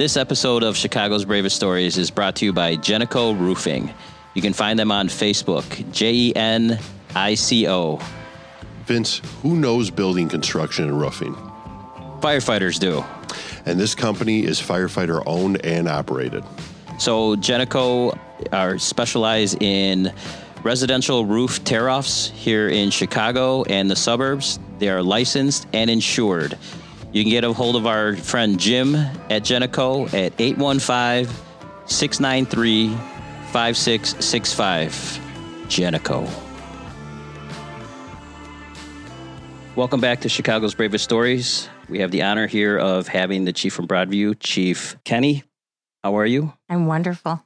This episode of Chicago's Bravest Stories is brought to you by Jenico Roofing. You can find them on Facebook, J E N I C O. Vince, who knows building construction and roofing? Firefighters do. And this company is firefighter owned and operated. So Jenico are specialized in residential roof tear-offs here in Chicago and the suburbs. They are licensed and insured. You can get a hold of our friend Jim at Jenico at 815-693-5665. Jenico. Welcome back to Chicago's Bravest Stories. We have the honor here of having the chief from Broadview, Chief Kenny. How are you? I'm wonderful.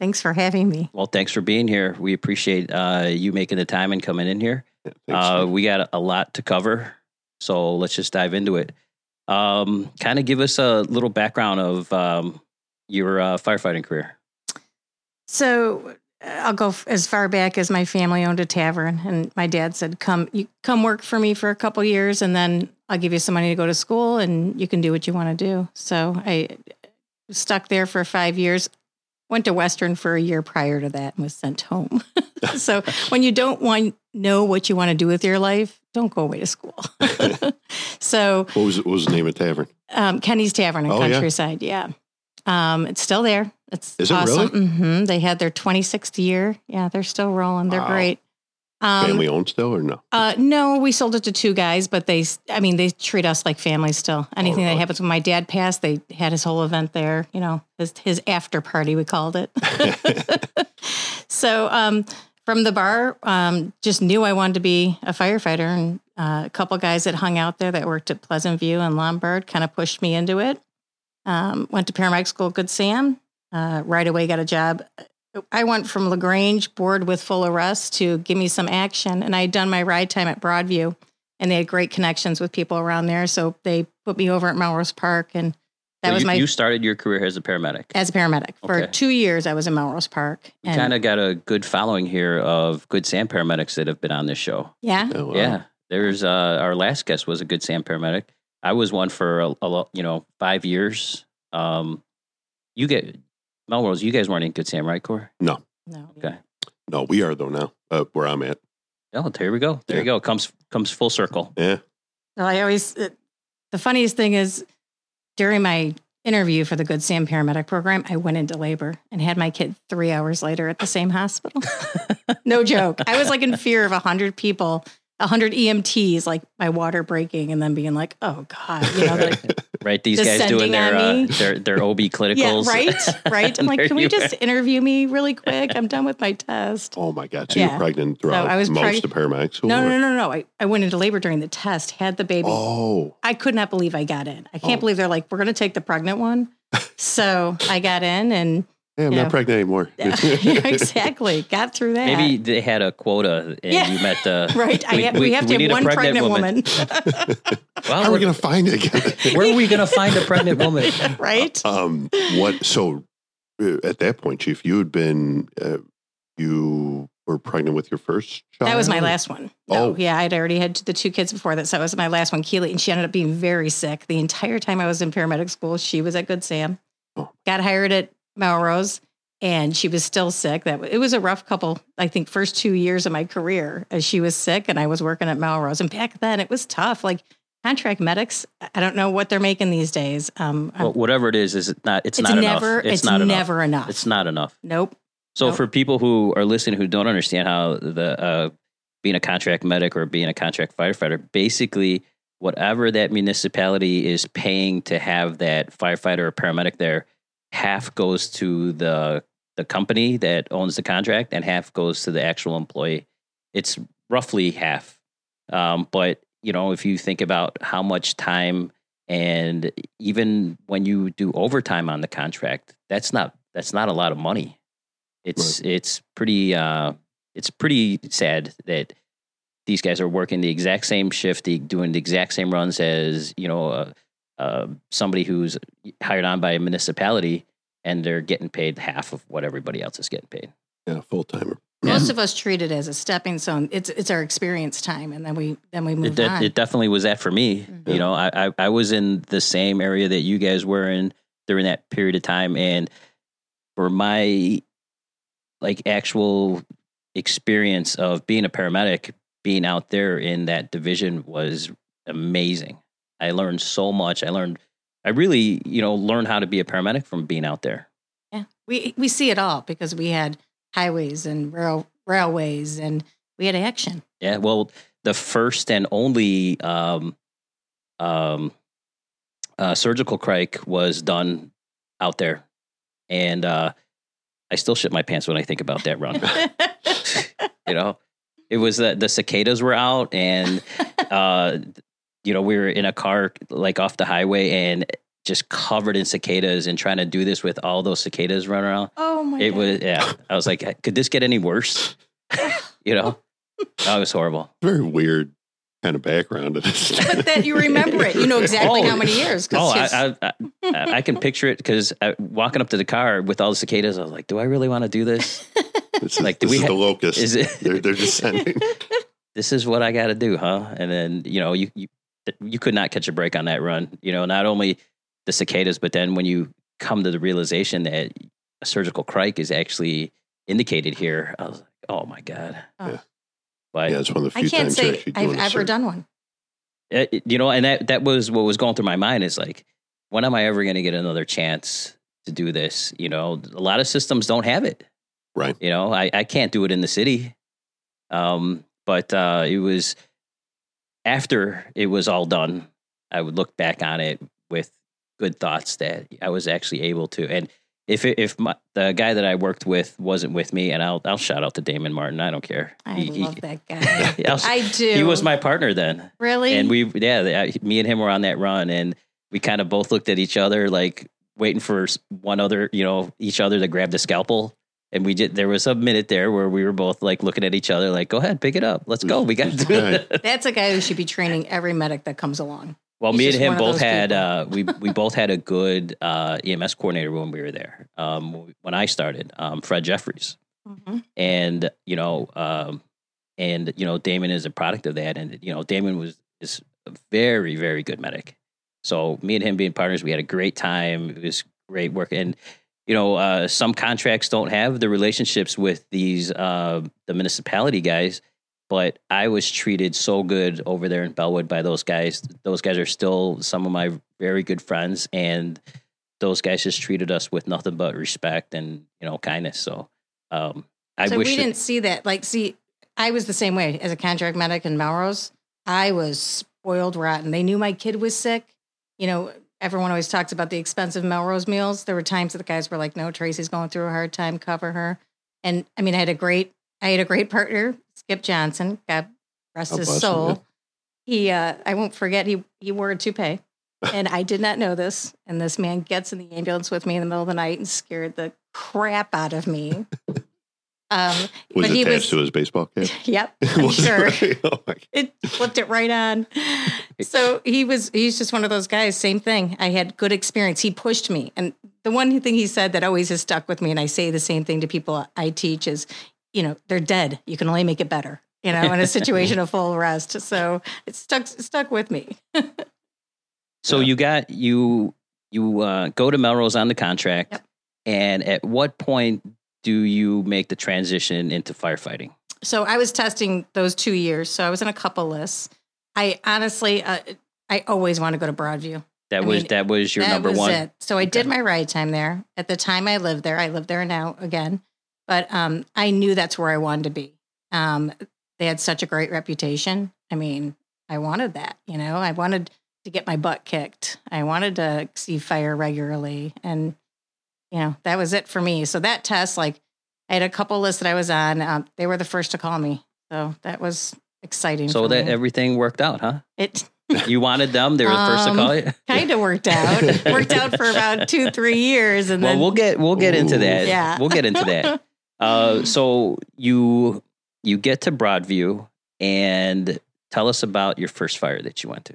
Thanks for having me. Well, thanks for being here. We appreciate uh, you making the time and coming in here. Yeah, Uh, we got a lot to cover, so let's just dive into it. Um, kind of give us a little background of um, your uh, firefighting career. So uh, I'll go as far back as my family owned a tavern, and my dad said, "Come, you come work for me for a couple years, and then I'll give you some money to go to school, and you can do what you want to do." So I stuck there for five years. Went to Western for a year prior to that and was sent home. so when you don't want know what you want to do with your life, don't go away to school. so what was what was the name of the tavern? Um, Kenny's Tavern in Oh. Countryside. Yeah. Um, it's still there. It's Is it awesome. hmm They had their 26th year. Yeah, they're still rolling. They're Wow. great. Um, Family owned still or no? Uh, no, we sold it to two guys, but they, I mean, they treat us like family still. Anything really? that happens when my dad passed, they had his whole event there, you know, his, his after party, we called it. so, um, from the bar, um, just knew I wanted to be a firefighter. And uh, a couple guys that hung out there that worked at Pleasant View and Lombard kind of pushed me into it. Um, went to paramedic school, Good Sam. Uh, right away got a job. I went from LaGrange, bored with full arrest, to give me some action. And I had done my ride time at Broadview, and they had great connections with people around there. So they put me over at Melrose Park, and that So was you, my you started your career as a paramedic. as a paramedic for Okay. two years. I was in Melrose Park. We and- kind of got a good following here of good SAM paramedics that have been on this show. yeah, Oh, wow. Yeah, there's uh, our last guest was a good SAM paramedic. I was one for a, a you know five years. Um, you get Melrose. You guys weren't in good SAM, right, Core? no, No. Okay. No, we are though now. Uh, where I'm at. Oh, there we go. There you go. Comes comes full circle. Yeah. So I always, uh, the funniest thing is during my interview for the Good Sam paramedic program, I went into labor and had my kid three hours later at the same hospital. no joke. I was like in fear of a hundred people, a hundred EMTs, like my water breaking and then being like, oh God, you know, like, Right, these guys doing their uh, their their OB yeah, clinicals. right, right. I'm like, can we you just are. interview me really quick? I'm done with my test. Oh my God. So Yeah. you're pregnant throughout I was most preg- of paramedic school? No, no, no, no. I, I went into labor during the test, had the baby. Oh. I could not believe I got in. I can't Oh. believe they're like, we're going to take the pregnant one. so I got in and Hey, I'm Yeah. not pregnant anymore. exactly got through that. Maybe they had a quota and Yeah. you met the right. I have, we, have to need have a one pregnant, woman. Well, How are we going to find it again? where are we going to find a pregnant woman? right. um, what? So uh, at that point, Chief, you had been, uh, you were pregnant with your first child? That was my last one. No, Oh. yeah, I'd already had the two kids before that. So that was my last one, Keely. And she ended up being very sick. The entire time I was in paramedic school, she was at Good Sam. Oh. Got hired at Melrose and she was still sick. That It was a rough couple, I think, first two years of my career as she was sick and I was working at Melrose. And back then it was tough. Like contract medics, I don't know what they're making these days. Um, Well, whatever it is, is it not? It's, it's not never, enough. it's, not enough. never enough. It's not enough. Nope. So Nope. for people who are listening who don't understand how the uh, being a contract medic or being a contract firefighter, basically whatever that municipality is paying to have that firefighter or paramedic there, half goes to the the company that owns the contract and half goes to the actual employee. It's roughly half. Um, but you know, if you think about how much time and even when you do overtime on the contract, that's not that's not a lot of money. It's it's pretty uh, it's pretty sad that these guys are working the exact same shift, doing the exact same runs as you know uh, uh, somebody who's hired on by a municipality, and they're getting paid half of what everybody else is getting paid. Yeah, full timer. Most of us treat it as a stepping stone. It's it's our experience time, and then we then we It, move de- on. it definitely was that for me. Mhm. You know, I, I I was in the same area that you guys were in during that period of time. And for my like actual experience of being a paramedic, being out there in that division was amazing. I learned so much. I learned, I really, you know, learned how to be a paramedic from being out there. Yeah, we we see it all because we had highways and rail railways and we had action. Yeah, well, the first and only um, um, uh, surgical cric was done out there, and uh, I still shit my pants when I think about that run. you know, it was the the cicadas were out, and uh, you know we were in a car like off the highway and just covered in cicadas and trying to do this with all those cicadas running around. oh my! It God. was yeah. I was like, could this get any worse? you know, that was horrible. Very weird kind of background to this. But that you remember it. You know exactly Oh. how many years. Oh, his- I, I, I, I can picture it because walking up to the car with all the cicadas, I was like, do I really want to do this? This is, Like, do this we is ha- the locust. Is it? they're, they're descending. this is what I got to do, huh? And then you know you, you you could not catch a break on that run. You know, not only the cicadas, but then when you come to the realization that a surgical cric is actually indicated here, I was like, oh my god. Oh. Yeah. But yeah, it's one of the I few can't times say I've ever surgery. done one. Uh, you know, and that that was what was going through my mind is like, when am I ever going to get another chance to do this? You know, a lot of systems don't have it. Right. You know, I, I can't do it in the city. Um, but uh, it was after it was all done, I would look back on it with good thoughts that I was actually able to. And if it, if my, the guy that I worked with wasn't with me, and I'll I'll shout out to Damon Martin. I don't care. I He- he- love that guy. I'll- I do. he was my partner then really. and we yeah me and him were on that run and we kind of both looked at each other like waiting for one other you know each other to grab the scalpel and we did there was a minute there where we were both like looking at each other like go ahead pick it up. Let's go. We got to do it. That's a guy who should be training every medic that comes along. well He's me and him both had uh we we both had a good uh ems coordinator when we were there um when i started um fred jeffries. And you know um and you know damon is a product of that. And you know damon was is a very very good medic. So me and him being partners we had a great time. It was great work. And you know uh some contracts don't have the relationships with these uh the municipality guys but i was treated so good over there in bellwood by those guys those guys are still some of my very good friends and those guys just treated us with nothing but respect and you know kindness so um i so wish we didn't see that. Like, see, I was the same way as a contract medic in Melrose. I was spoiled rotten. They knew my kid was sick. You know, everyone always talks about the expensive Melrose meals. There were times that the guys were like, "No, Tracy's going through a hard time. Cover her." And I mean, I had a great, I had a great partner, Skip Johnson. God rest his bless him, soul. yeah. He, uh, I won't forget. He he wore a toupee, and I did not know this. And this man gets in the ambulance with me in the middle of the night and scared the crap out of me. Um, Was but he attached was, to his baseball cap. yep, I'm it sure really? Oh my it flipped it right on. So he was he's just one of those guys. Same thing. I had good experience. He pushed me, and the one thing he said that always has stuck with me, and I say the same thing to people I teach is, you know, they're dead. You can only make it better. You know, in a situation of full rest. So it stuck stuck with me. So Yeah. you got you you uh, go to Melrose on the contract, Yep. and at what point do you make the transition into firefighting? So I was testing those two years. So I was in a couple lists. I honestly, uh, I always want to go to Broadview. That I was mean, that was your that number was one. It. So I did my ride time there. At the time I lived there, I live there now again, but um, I knew that's where I wanted to be. Um, they had such a great reputation. I mean, I wanted that. You know, I wanted to get my butt kicked. I wanted to see fire regularly, and you know that was it for me. So that test, like, I had a couple lists that I was on. Um, they were the first to call me, so that was exciting. So that me. everything worked out, huh? it You wanted them; they were the first to Um, call you. kind of worked out. worked out for about two, three years, and well, then we'll get we'll get into that. Yeah. we'll get into that. Uh, so you you get to Broadview and tell us about your first fire that you went to.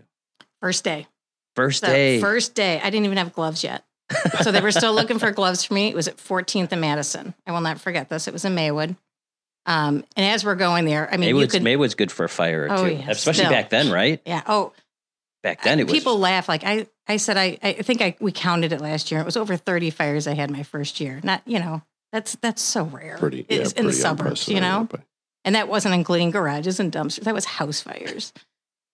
first day. First So day. first day, I didn't even have gloves yet. so they were still looking for gloves for me. It was at 14th and Madison. I will not forget this. It was in Maywood. Um, and as we're going there, I mean, you Maywood's, could, Maywood's good for a fire Oh, too, yeah, especially still. back then, right? yeah. Oh, Back then, it was people laugh like I, I said I I think I we counted it last year. It was over 30 fires I had my first year. Not you know that's that's so rare. Pretty, yeah, It's in the suburbs, you know. unprecedented, and that wasn't including garages and dumpsters. That was house fires.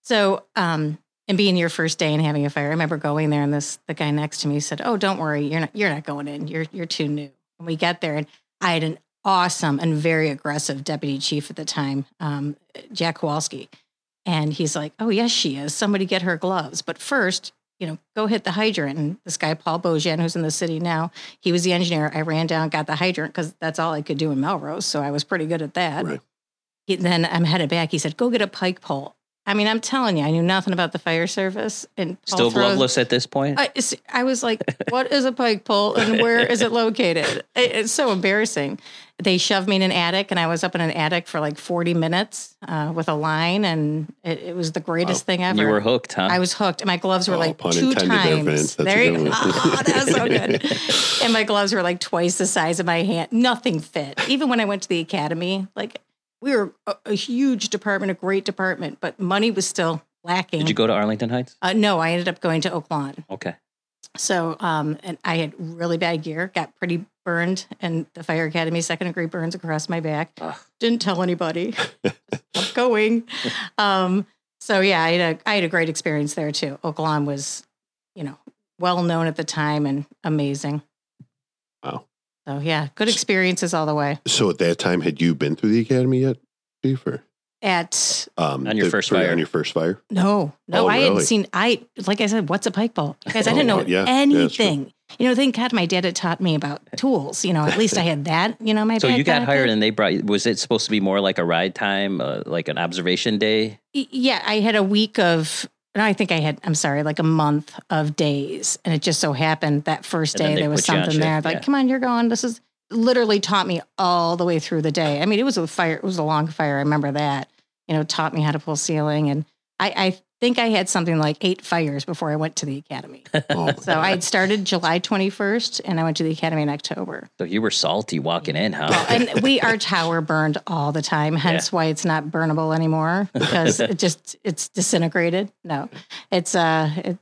So, um, and being your first day and having a fire, I remember going there, and this the guy next to me said, "Oh, don't worry, you're not you're not going in. You're you're too new." And we get there, and I had an awesome and very aggressive deputy chief at the time, um, Jack Kowalski, and he's like, "Oh yes, she is. Somebody get her gloves, but first." You know, go hit the hydrant. And this guy, Paul Bojan, who's in the city now, he was the engineer. I ran down, got the hydrant because that's all I could do in Melrose. So I was pretty good at that. Right. He, then I'm headed back. He said, "Go get a pike pole." I mean, I'm telling you, I knew nothing about the fire service. And Still throws- gloveless at this point? I, I was like, "What is a pike pole and where is it located?" It- it's so embarrassing. They shoved me in an attic, and I was up in an attic for like 40 minutes uh, with a line, and it, it was the greatest thing ever. you were hooked, huh? I was hooked. My gloves were Oh, like pun two intended there, times. That's there you go. Oh, that was so good. and my gloves were like twice the size of my hand. Nothing fit. Even when I went to the academy, like we were a, a huge department, a great department, but money was still lacking. Did you go to Arlington Heights? Uh, no, I ended up going to Oak Lawn. Okay. So, um, and I had really bad gear, got pretty burned, and the fire academy second degree burns across my back. Ugh. Didn't tell anybody. Kept going. Um, so yeah, I had a I had a great experience there too. Oak Lawn was, you know, well known at the time and amazing. Wow. So yeah, good experiences all the way. So at that time, had you been through the academy yet, Chief? Or, At um, On your the- first fire. On your first fire? no, no, Oh, I hadn't seen. I like I said, what's a pike pole? Guys, I Oh, didn't know yeah, yeah, anything. you know, thank God my dad had taught me about tools. You know, at least I had that. You know, my So you got hired and they brought you, was it supposed to be more like a ride time, uh, like an observation day? Yeah, I had a week of. No, I think I had. I'm sorry, like a month of days, and it just so happened that first day there was put you on something there. Like, yeah. come on, you're going. This is literally taught me all the way through the day. I mean, it was a fire. It was a long fire. I remember that. You know, taught me how to pull ceiling, and I, I think I had something like eight fires before I went to the academy. Oh, So I had started July 21st, and I went to the academy in October. So you were salty walking in, huh? Well, and we our tower burned all the time, hence why it's not burnable anymore because it just it's disintegrated. No, it's uh, it,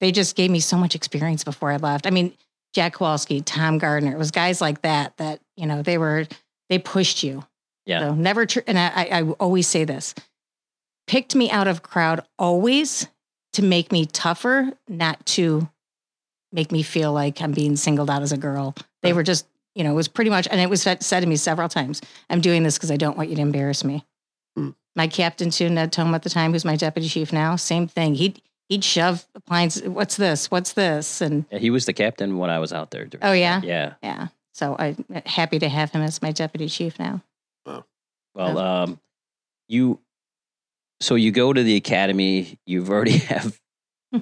they just gave me so much experience before I left. I mean, Jack Kowalski, Tom Gardner, it was guys like that that you know they were they pushed you. Yeah. So never, tr- and I I always say this: picked me out of crowd always to make me tougher, not to make me feel like I'm being singled out as a girl. They were just, you know, it was pretty much, and it was said said to me several times, I'm doing this because I don't want you to embarrass me. Hmm. My captain too, Ned Tome at the time, who's my deputy chief now, same thing. He'd he'd shove appliances. What's this? What's this? And Yeah, he was the captain when I was out there. during- oh yeah, Yeah. yeah. So I'm happy to have him as my deputy chief now. Well, um, you, so you go to the academy, you've already have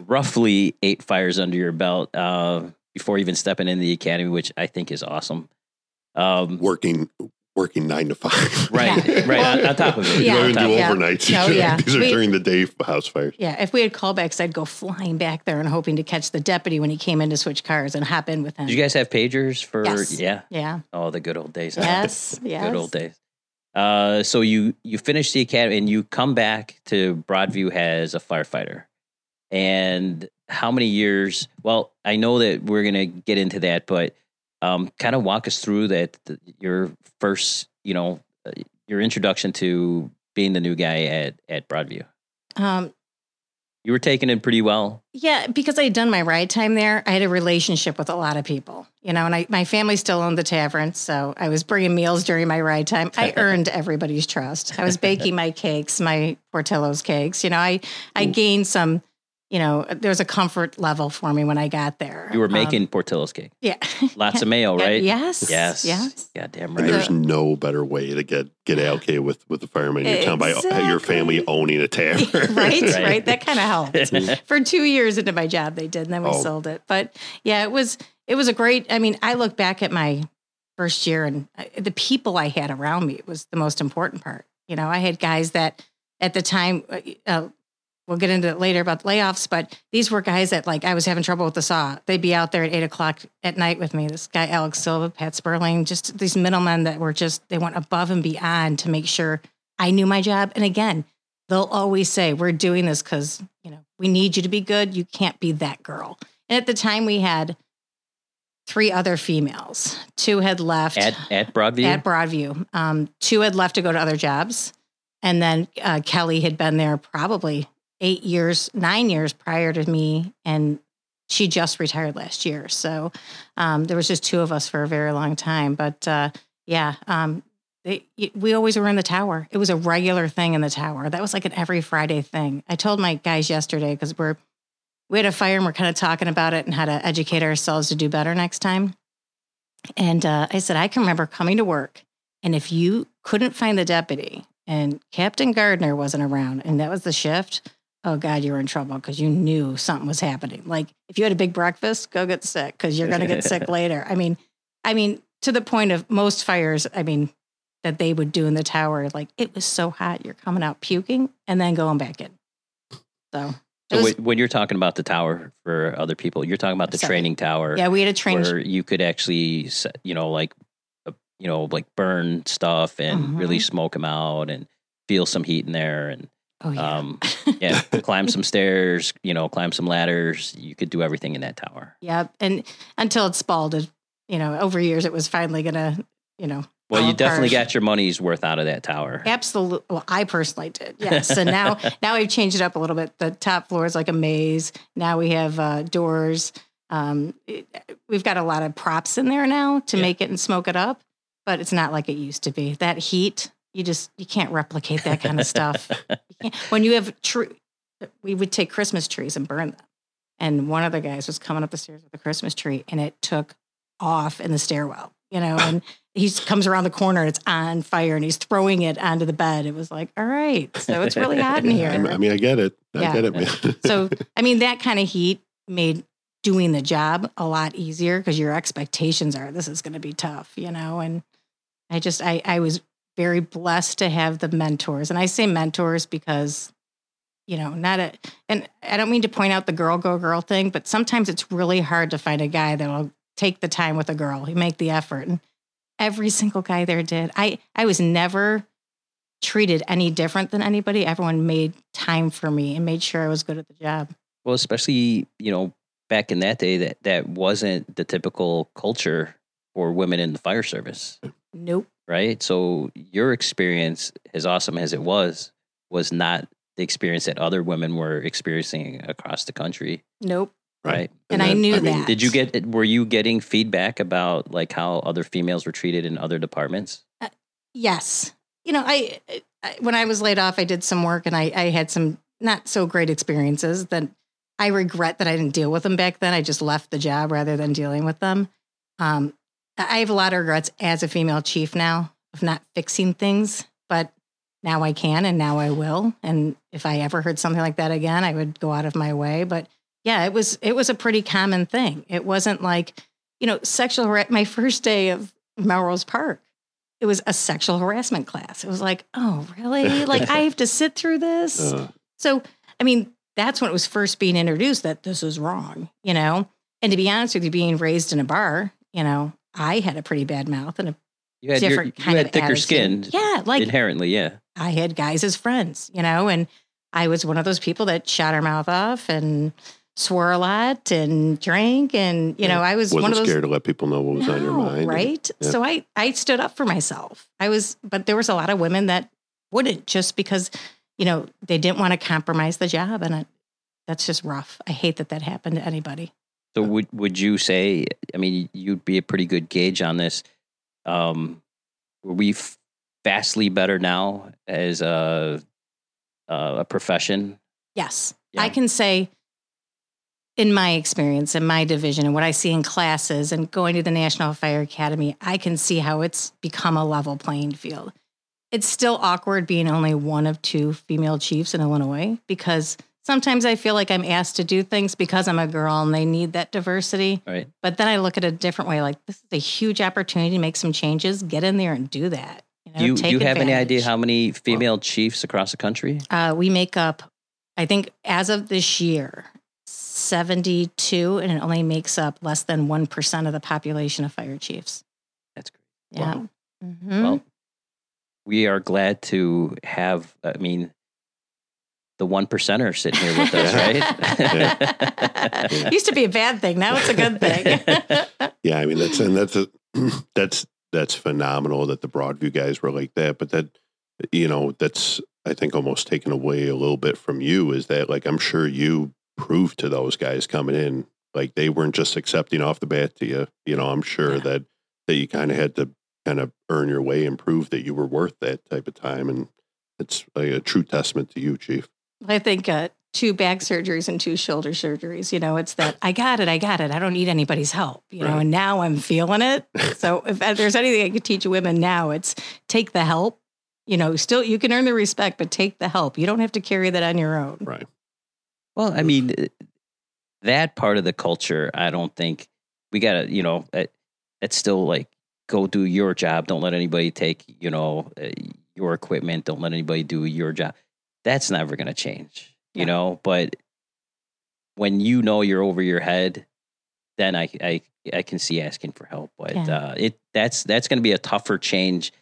roughly eight fires under your belt, uh, before even stepping in the academy, which I think is awesome. Um, working working nine to five. right, Yeah. right. on, on top of it. You Yeah. don't even do of. Yeah. overnights. No, yeah. These are We- during the day house fires. Yeah, if we had callbacks, I'd go flying back there and hoping to catch the deputy when he came in to switch cars and hop in with him. Did you guys have pagers for? Yes. Yeah. yeah. Oh, the good old days. Yes. Yes. Good old days. Uh, so you you finish the academy and you come back to Broadview as a firefighter. And how many years? Well, I know that we're gonna get into that, but um, kind of walk us through that the, your first, you know, uh, your introduction to being the new guy at at Broadview. Um, You were taking it pretty well. Yeah, because I had done my ride time there, I had a relationship with a lot of people, you know, and I, my family still owned the tavern. So I was bringing meals during my ride time. I earned everybody's trust. I was baking my cakes, my Portillo's cakes. You know, I, I gained some, you know, there was a comfort level for me when I got there. You were Um, making Portillo's cake. yeah. Lots of mayo, Yeah, right? Yes. Yes. Yes. Goddamn And right. there's no better way to get get allocated with with the fireman in your town by your family owning a tavern. right, Right. right. That kind of helped. For two years into my job, they did, and then we Oh. sold it. But yeah, it was it was a great. I mean, I look back at my first year, and I, the people I had around me was the most important part. You know, I had guys that at the time. Uh, uh, we'll get into it later about the layoffs, but these were guys that like I was having trouble with the saw. They'd be out there at eight o'clock at night with me. This guy Alex Silva, Pat Sperling, just these middlemen that were just they went above and beyond to make sure I knew my job. And again, they'll always say, We're doing this because, you know, we need you to be good. You can't be that girl. And at the time, we had three other females. Two had left At at Broadview. at Broadview. Um, two had left to go to other jobs. And then uh, Kelly had been there probably eight years, nine years prior to me. And she just retired last year. So um, there was just two of us for a very long time. But uh, yeah, um, they, we always were in the tower. It was a regular thing in the tower. That was like an every Friday thing. I told my guys yesterday because we're we had a fire and we're kind of talking about it and how to educate ourselves to do better next time. And uh, I said, I can remember coming to work, and if you couldn't find the deputy and Captain Gardner wasn't around, and that was the shift, oh God, you were in trouble because you knew something was happening. Like if you had a big breakfast, go get sick because you're going to get sick later. I mean, I mean, to the point of most fires, I mean, that they would do in the tower, like it was so hot, you're coming out puking and then going back in. So, so was- when, you're talking about the tower for other people, you're talking about the Sorry. training tower. yeah, we had a train. where you could actually, you know, like, uh, you know, like burn stuff and really Mhm. smoke them out and feel some heat in there and oh yeah, um, yeah, climb some stairs, you know, climb some ladders. You could do everything in that tower. yeah, and until it spalled, you know, over years, it was finally gonna, you know, Well, you definitely got your money's worth out of that tower. Absolutely. Well, I personally did. Yes. And now, now we've changed it up a little bit. The top floor is like a maze. Now we have uh, doors. Um, it- we've got a lot of props in there now to Yeah. make it and smoke it up, but it's not like it used to be. That heat, you just you can't replicate that kind of stuff. You can't- When you have true, we would take Christmas trees and burn them. And one of the guys was coming up the stairs with a Christmas tree, and it took off in the stairwell. You know, and he comes around the corner and it's on fire and he's throwing it onto the bed. It was like, all right, so it's really hot in here. I mean, I mean, I get it. I Yeah. get it, man. So, I mean, that kind of heat made doing the job a lot easier because your expectations are this is going to be tough, you know. And I just, I, I was very blessed to have the mentors, and I say mentors because, you know, not a, and I don't mean to point out the girl go girl thing, but sometimes it's really hard to find a guy that will take the time with a girl, he make the effort, and every single guy there did. I, I was never treated any different than anybody. Everyone made time for me and made sure I was good at the job. Well, especially you know back in that day, that that wasn't the typical culture for women in the fire service, Nope. Right? So your experience, as awesome as it was, was not the experience that other women were experiencing across the country, Nope. right? And I knew that. Did you get? Were you getting feedback about like how other females were treated in other departments? Yes. You know, I, I when I was laid off, I did some work and I, I had some not so great experiences that I regret that I didn't deal with them back then. I just left the job rather than dealing with them. Um, I have a lot of regrets as a female chief now of not fixing things, but now I can and now I will. And if I ever heard something like that again, I would go out of my way. But yeah, it was it was a pretty common thing. It wasn't like, you know, sexual my first day of Melrose Park it was a sexual harassment class. It was like, oh, really? Like I have to sit through this? Uh, So, I mean, that's when it was first being introduced that this is wrong, you know? And to be honest with you, being raised in a bar, you know, I had a pretty bad mouth and a You had your, different you kind had of thicker attitude. skin, Yeah, like inherently, yeah. I had guys as friends, you know, and I was one of those people that shot her mouth off and swore a lot and drank. And, you know, I was wasn't one of those scared to let people know what was on your mind. right? yeah. So I I stood up for myself. I was, but there was a lot of women that wouldn't just because you know they didn't want to compromise the job, and it, that's just rough. I hate that that happened to anybody. So would would you say? I mean, you'd be a pretty good gauge on this. Um, were we f- vastly better now as a a profession? Yes, Yeah. I can say. In my experience, in my division, and what I see in classes and going to the National Fire Academy, I can see how it's become a level playing field. It's still awkward being only one of two female chiefs in Illinois because sometimes I feel like I'm asked to do things because I'm a girl and they need that diversity. Right. But then I look at it a different way like, this is a huge opportunity to make some changes. Get in there and do that. You, know, Do you you have any idea how many female chiefs across the country? Uh, we make up, I think, as of this year, 72, and it only makes up less than 1% of the population of fire chiefs. That's great. Yeah. Wow. Mhm. Well, we are glad to have. I mean, the one percenter sitting here with us, right? Used to be a bad thing. Now it's a good thing. Yeah, I mean that's and that's a, that's that's phenomenal that the Broadview guys were like that. But that you know that's I think almost taken away a little bit from you is that like I'm sure you proved to those guys coming in like they weren't just accepting off the bat to you. You know, I'm sure Yeah. that that you kind of had to kind of earn your way and prove that you were worth that type of time, and it's like a true testament to you, Chief. I think uh, two back surgeries and two shoulder surgeries. You know, it's that I got it, I got it. I don't need anybody's help. You know, Right. and now I'm feeling it. So if uh, there's anything I could teach women now, it's take the help. You know, still you can earn the respect, but take the help. You don't have to carry that on your own. Right. well, I mean, uh, that part of the culture, I don't think we got to, you know, it, it's still like go do your job. Don't let anybody take, you know, uh, your equipment. Don't let anybody do your job. That's never going to change, you Yeah. know. But when you know you're over your head, then I I I can see asking for help. But Yeah. uh, it that's that's going to be a tougher change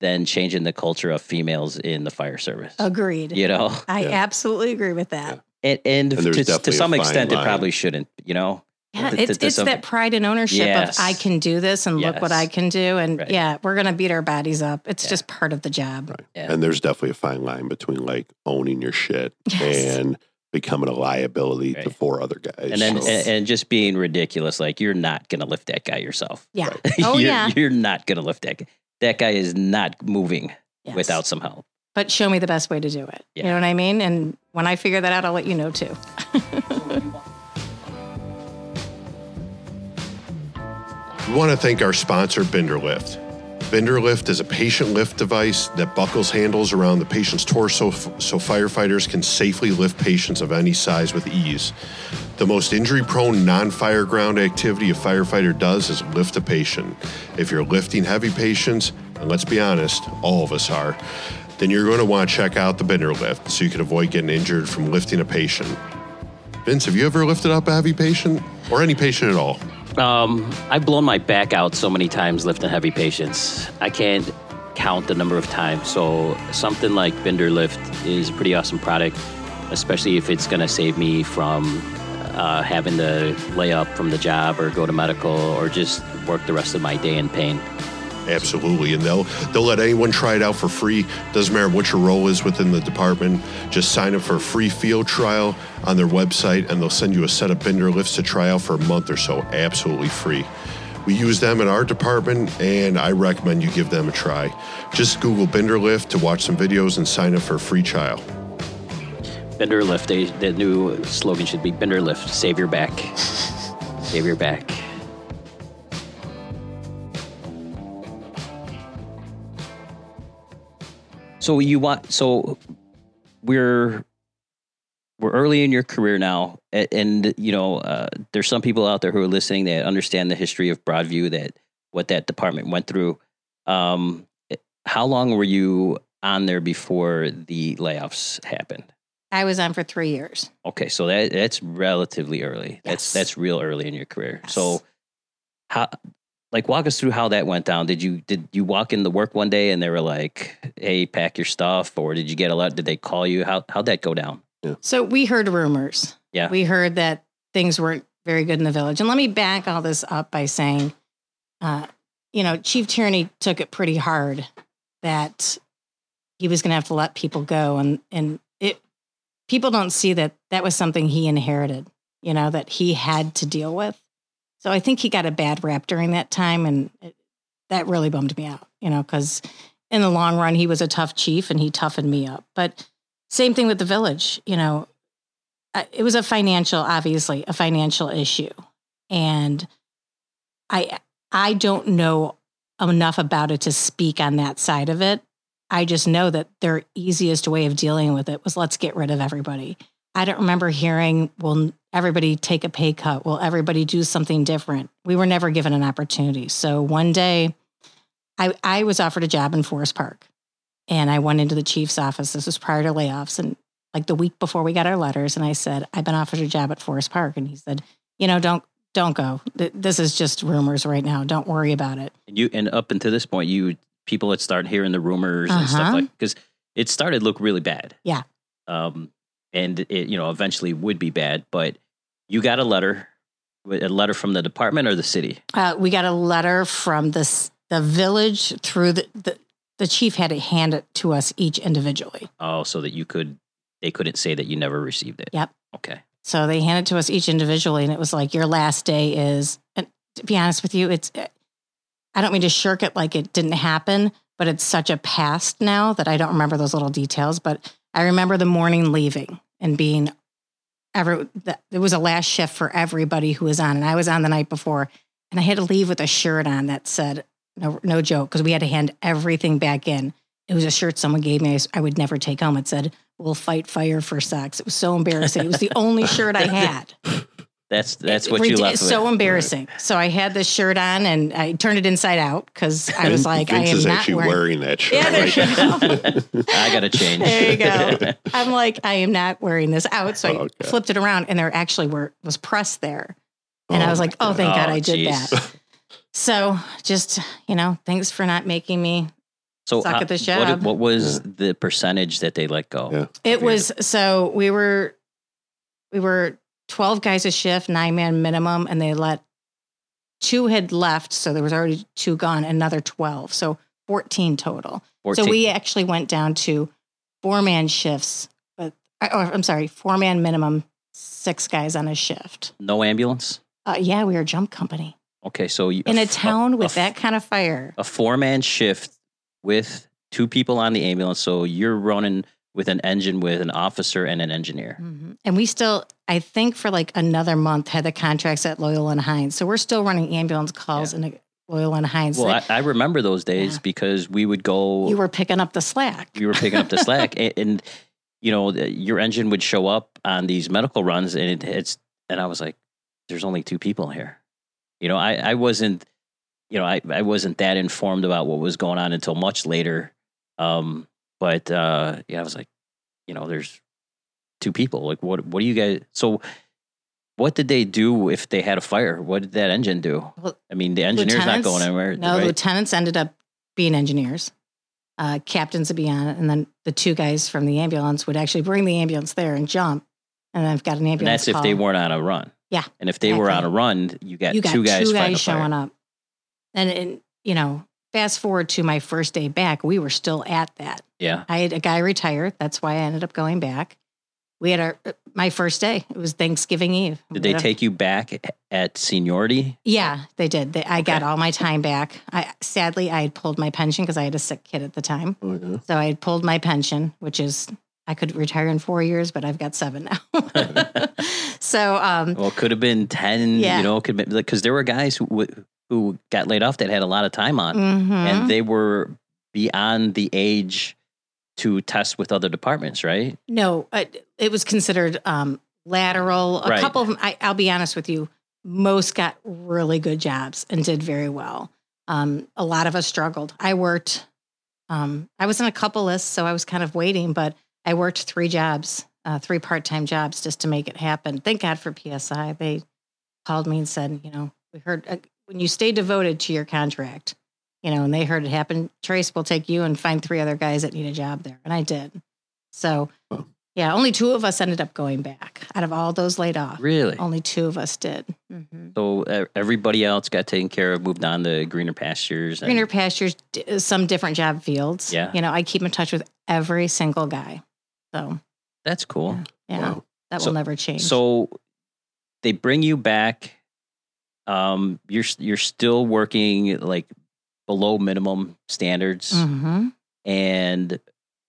than changing the culture of females in the fire service. Agreed. You know, I Yeah. absolutely agree with that. and, and, And to, to some fine extent, it probably shouldn't. You know, Yeah, To- to- it's it's that pride and ownership Yes. of I can do this and look what I can do, and Right. yeah, we're gonna beat our bodies up. It's Yeah. just part of the job. Right. Yeah. And there's definitely a fine line between like owning your shit Yes. and becoming a liability to four other guys. and then So- and, and just being ridiculous. Like you're not going to lift that guy yourself. Yeah. Right. Oh you're, yeah. you're not going to lift that guy. That guy is not moving Yes. without some help. But show me the best way to do it. You know what I mean? And when I figure that out, I'll let you know too. We want to thank our sponsor, Binderlift. Binderlift is a patient lift device that buckles handles around the patient's torso so firefighters can safely lift patients of any size with ease. The most injury prone non fire ground activity a firefighter does is lift a patient. If you're lifting heavy patients, and let's be honest, all of us are, then you're going to want to check out the Binderlift so you can avoid getting injured from lifting a patient. Vince, have you ever lifted up a heavy patient or any patient at all? Um, I've blown my back out so many times lifting heavy patients. I can't count the number of times. So something like Binderlift is a pretty awesome product, especially if it's going to save me from uh, having to lay up from the job or go to medical or just work the rest of my day in pain. Absolutely, and they'll they'll let anyone try it out for free. Doesn't matter what your role is within the department. Just sign up for a free field trial on their website, and they'll send you a set of Binderlifts to try out for a month or so, absolutely free. We use them in our department, and I recommend you give them a try. Just Google Binderlift to watch some videos and sign up for a free trial. Binderlift, they, the new slogan should be Binderlift, save your back. save your back. So you want so we're we're early in your career now, a- and you know uh, there's some people out there who are listening that understand the history of Broadview, that what that department went through. Um, how long were you on there before the layoffs happened? I was on for three years. Okay, so that that's relatively early. That's that's real early in your career. Yes. So how like walk us through how that went down. Did you did you walk in the work one day and they were like, "Hey, pack your stuff," or did you get a lot? Did they call you? How how'd that go down? So we heard rumors. Yeah. We heard that things weren't very good in the village. And let me back all this up by saying, uh, you know, Chief Tierney took it pretty hard that he was going to have to let people go. And, and it, people don't see that that was something he inherited, you know, that he had to deal with. So I think he got a bad rap during that time. And it, that really bummed me out, you know, because in the long run, he was a tough chief and he toughened me up. But same thing with the village, you know, it was a financial, obviously, a financial issue. And I, I don't know enough about it to speak on that side of it. I just know that their easiest way of dealing with it was let's get rid of everybody. I don't remember hearing, will everybody take a pay cut? Will everybody do something different? We were never given an opportunity. So one day I, I was offered a job in Forest Park and I went into the chief's office. This was prior to layoffs and like the week before we got our letters. And I said, I've been offered a job at Forest Park. And he said, you know, don't, don't go. This is just rumors right now. Don't worry about it. And you and up until this point, you people had started hearing the rumors and stuff Uh-huh. like because it started look really bad. Yeah. Um, and it you know eventually would be bad. But you got a letter, a letter from the department or the city. Uh, we got a letter from this the village through the, the the chief had to hand it to us each individually. Oh, so that you could they couldn't say that you never received it. Yep. Okay. So they handed it to us each individually, and it was like your last day is. And to be honest with you, it's. I don't mean to shirk it like it didn't happen, but it's such a past now that I don't remember those little details. But I remember the morning leaving and being. Ever, it was a last shift for everybody who was on, and I was on the night before, and I had to leave with a shirt on that said, "No, no joke," because we had to hand everything back in. It was a shirt someone gave me. I would never take home. It said, "We'll fight fire for sex." It was so embarrassing. It was the only shirt I had. That's that's what It- you it's left so with. embarrassing. So I had this shirt on and I turned it inside out because I was like, Vince I am is not actually wearing. wearing, that shirt. Yeah, there right you go. I got to change. There you go. I'm like, I am not wearing this out. So I Oh, Okay. flipped it around and there actually were was press there. And Oh, I was like, oh, thank God Oh, I did geez. that. So just, you know, thanks for not making me so Suck how- at this what, job. what was the percentage that they let go? Yeah. It was so we were we were 12 guys a shift, nine man minimum, and they let two had left, so there was already two gone, another 12. So 14 total. 14. So we actually went down to four man shifts, but or I'm sorry, four man minimum, six guys on a shift. no ambulance. Uh, yeah, we were a jump company Okay, so you, in a town with f- that kind of fire. a four man shift with two people on the ambulance. So you're running with an engine with an officer and an engineer. Mhm. And we still, I think, for like another month, had the contracts at Loyola and Hines. So we're still running ambulance calls in Loyola and Hines. Well, I, I remember those days Yeah. because we would go. you were picking up the slack. you were picking up the slack, and, and you know your engine would show up on these medical runs, and it, it's and I was like, "There's only two people here." You know, I I wasn't, you know, I I wasn't that informed about what was going on until much later. Um, but uh, yeah, I was like, you know, there's two people. Like, what what do you guys? So. What did they do if they had a fire? What did that engine do? Well, I mean, the engineer's not going anywhere. No, right? lieutenants ended up being engineers. Uh, captains would be on it, and then the two guys from the ambulance would actually bring the ambulance there and jump. And then I've got an ambulance. And that's if they weren't on a run. Yeah, And if they were on a run, you got, you got two guys, two guys showing up. And, and you know, fast forward to my first day back, we were still at that. Yeah. I had a guy retire. That's why I ended up going back. We had our my first day. It was Thanksgiving Eve. Did they take you back at seniority? Yeah, they did. They, I got all my time back. I sadly I had pulled my pension because I had a sick kid at the time. Oh, yeah. So I had pulled my pension, which is I could retire in four years, but I've got seven now. so um, Well, it could have been 10, Yeah. you know, could be because there were guys who, who got laid off that had a lot of time on mhm. and they were beyond the age to test with other departments, right? no, uh, it was considered um, lateral. A Right. couple of them. I, I'll be honest with you. Most got really good jobs and did very well. Um, a lot of us struggled. I worked. Um, I was in a couple lists, so I was kind of waiting, but I worked three jobs, uh, three part time jobs, just to make it happen. Thank God for PSI. They called me and said, you know, we heard uh, when you stay devoted to your contract, you know, and they heard it happen. Trace will take you and find three other guys that need a job there, and I did. So, Wow. yeah, only two of us ended up going back out of all those laid off. Really? Only two of us did. hmm So uh, everybody else got taken care of, moved on to greener pastures. and- Greener pastures, d- some different job fields. Yeah. you know, I keep in touch with every single guy. So, That's cool. yeah, Wow. that So- will never change. So they bring you back. Um, you're you're still working like below minimum standards, hmm and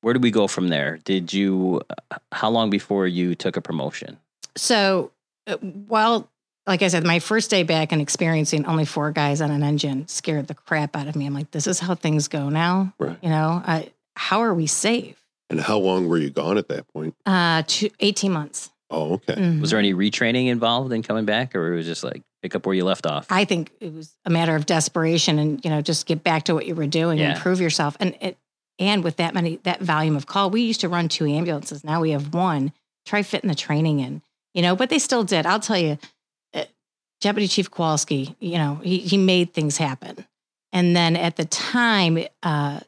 where do we go from there? Did you? uh, How long before you took a promotion? So, uh, well, like I said, my first day back and experiencing only four guys on an engine scared the crap out of me. I'm like, this is how things go now. Right. You know, I, how are we safe? And how long were you gone at that point? Uh, two, 18 months. Oh, okay. Mhm. Was there any retraining involved in coming back, or it was just like pick up where you left off? I think it was a matter of desperation and, you know, just get back to what you were doing, Yeah. improve yourself. And it, and with that many, that volume of call, we used to run two ambulances. Now we have one. Try fitting the training in, you know, but they still did. I'll tell you, uh, Deputy Chief Kowalski, you know, he, he made things happen. And then at the time, uh,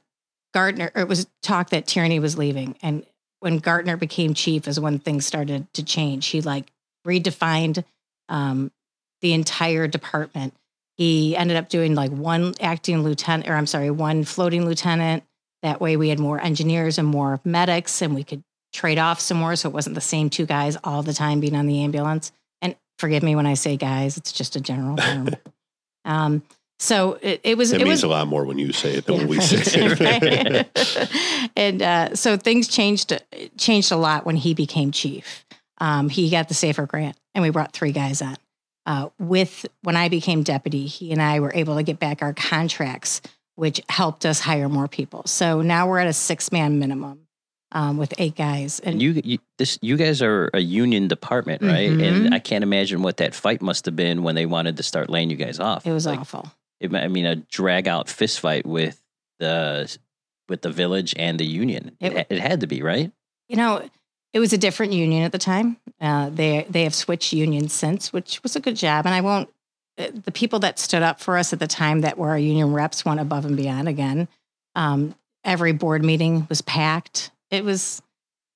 Gardner, or it was talk that Tierney was leaving and when Gardner became chief is when things started to change. He like redefined um, the entire department. He ended up doing like one acting lieutenant, or I'm sorry, one floating lieutenant. That way we had more engineers and more medics, and we could trade off some more. So it wasn't the same two guys all the time being on the ambulance. And forgive me when I say guys, it's just a general term. um, so it, it was. It, it means was, a lot more when you say it than Yeah, when we right, say it. right. and uh, so things changed changed a lot when he became chief. Um, he got the safer grant, and we brought three guys on. Uh, with when I became deputy, he and I were able to get back our contracts, which helped us hire more people. So now we're at a six man minimum um, with eight guys. And you, you, this, you guys are a union department, right? Mhm. And I can't imagine what that fight must have been when they wanted to start laying you guys off. it was like, awful. it- I mean, a drag out fist fight with the with the village and the union. It- it had to be right. You know, it was a different union at the time. Uh, they they have switched unions since, which was a good job. And I won't. uh, The people that stood up for us at the time that were our union reps went above and beyond. Again, um, every board meeting was packed. It was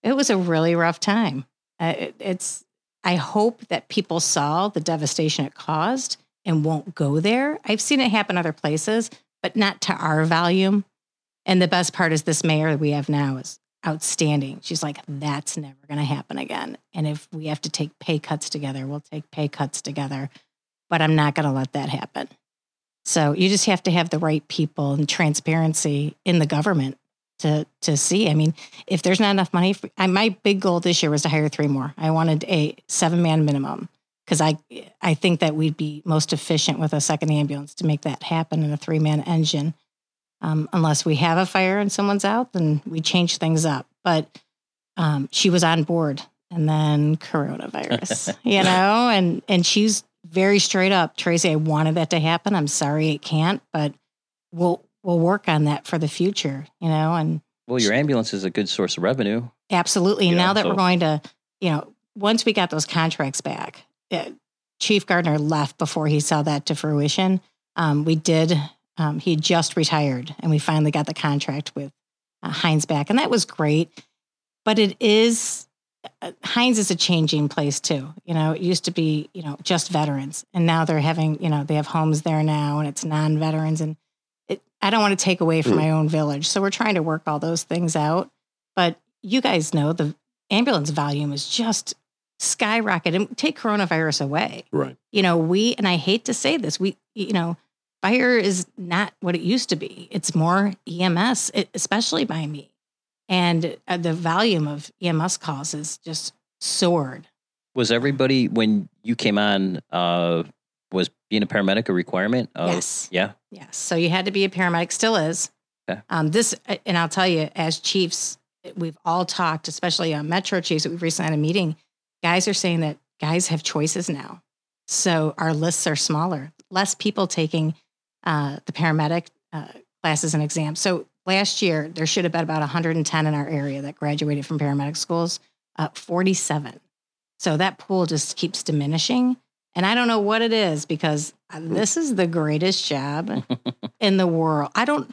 it was a really rough time. Uh, it, it's. I hope that people saw the devastation it caused and won't go there. I've seen it happen other places, but not to our volume. And the best part is this mayor we have now is outstanding. She's like, that's never going to happen again. And if we have to take pay cuts together, we'll take pay cuts together. But I'm not going to let that happen. So you just have to have the right people and transparency in the government to to see. I mean, if there's not enough money, for, I, my big goal this year was to hire three more. I wanted a seven man minimum because I I think that we'd be most efficient with a second ambulance to make that happen in a three man engine. Um, unless we have a fire and someone's out, then we change things up. But um, she was on board, and then coronavirus, you know, and and she's very straight up, Tracy. I wanted that to happen. I'm sorry it can't, but we'll we'll work on that for the future, you know, and Well, your ambulance is a good source of revenue. Absolutely. Now that so- we're going to, you know, once we got those contracts back, uh, Chief Gardner left before he saw that to fruition. Um, we did, um, he just retired and we finally got the contract with uh, Hines back. And that was great. But it is, uh, Hines is a changing place too. You know, it used to be, you know, just veterans. And now they're having, you know, they have homes there now and it's non veterans. And it, I don't want to take away from Mm. my own village. So we're trying to work all those things out. But you guys know the ambulance volume is just skyrocketed. And take coronavirus away. right. You know, we, and I hate to say this, we, you know, fire is not what it used to be. It's more EMS, especially by me. And uh, the volume of EMS calls is just soared. Was everybody when you came on? Uh, was being a paramedic a requirement? Of, Yes. Yeah. Yes. So you had to be a paramedic, still is. Okay. Um, this, and I'll tell you, as chiefs, we've all talked, especially on Metro chiefs that we've recently had a meeting. Guys are saying that guys have choices now. So our lists are smaller, less people taking uh, the paramedic uh, classes and exams. So last year, there should have been about 110 in our area that graduated from paramedic schools, uh, 47. So that pool just keeps diminishing. And I don't know what it is because this is the greatest job in the world. I don't,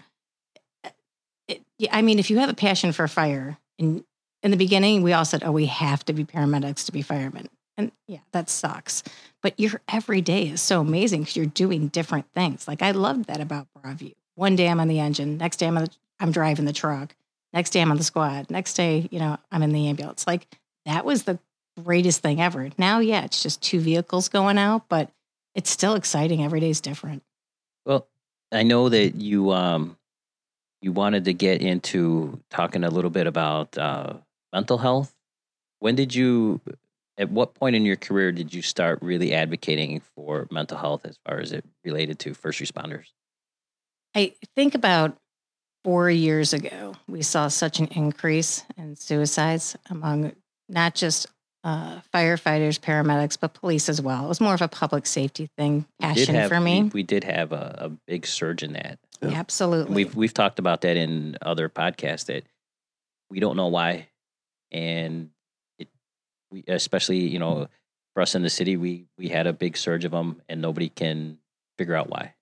it, yeah, I mean, if you have a passion for fire, and in the beginning, we all said, oh, we have to be paramedics to be firemen. And yeah, that sucks. But your every day is so amazing because you're doing different things. Like I loved that about Broadview. One day I'm on the engine, next day I'm, on the, I'm driving the truck, next day I'm on the squad, next day, you know, I'm in the ambulance. Like that was the greatest thing ever. Now, yeah, it's just two vehicles going out, but it's still exciting. Every day is different. Well, I know that you um you wanted to get into talking a little bit about uh, mental health. When did you? At what point in your career did you start really advocating for mental health as far as it related to first responders? I think about four years ago, we saw such an increase in suicides among not just uh, firefighters, paramedics, but police as well. It was more of a public safety thing, passion have- for me. We, we did have a, a big surge in that. Yeah. Absolutely. We've we've talked about that in other podcasts that we don't know why, and it we especially you know for us in the city we we had a big surge of them and nobody can figure out why.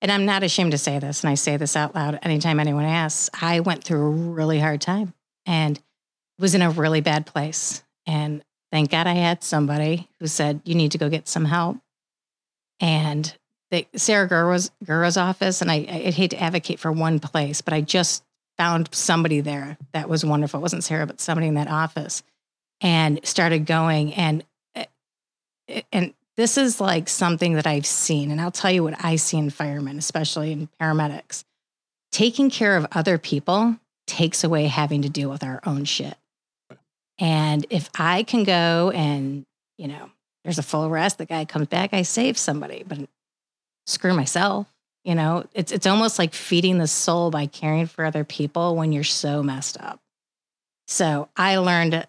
and I'm not ashamed to say this, and I say this out loud anytime anyone asks. I went through a really hard time, and was in a really bad place. And thank God I had somebody who said, you need to go get some help. And the Sarah Gura's office, and I, I hate to advocate for one place, but I just found somebody there that was wonderful. It wasn't Sarah, but somebody in that office and started going. And, eh, and this is like something that I've seen. And I'll tell you what I see in firemen, especially in paramedics. Taking care of other people takes away having to deal with our own shit. And if I can go and, you know, there's a full arrest the guy comes back, I save somebody, but screw myself. You know, it's it's almost like feeding the soul by caring for other people when you're so messed up. So I learned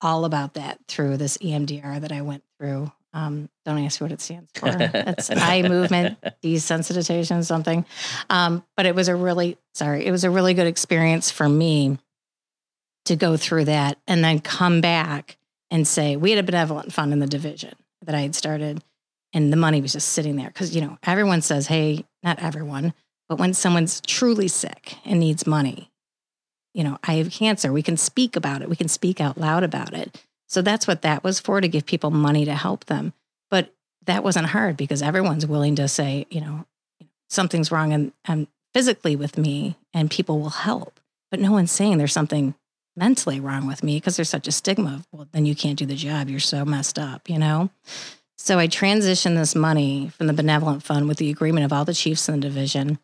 all about that through this EMDR that I went through. Um, don't ask what it stands for. It's eye movement desensitization, something. Um, but it was a really sorry, it was a really good experience for me to go through that and then come back and say we had a benevolent fund in the division that I had started and the money was just sitting there because you know everyone says hey not everyone but when someone's truly sick and needs money you know i have cancer. We can speak about it. We can speak out loud about it. So that's what that was for to give people money to help them. But that wasn't hard because everyone's willing to say you know something's wrong and, and um, physically with me and people will help. But no one's saying there's something mentally wrong with me because there's such a stigma of well then you can't do the job. You're so messed up you know? So I transitioned this money from the benevolent fund with the agreement of all the chiefs in the division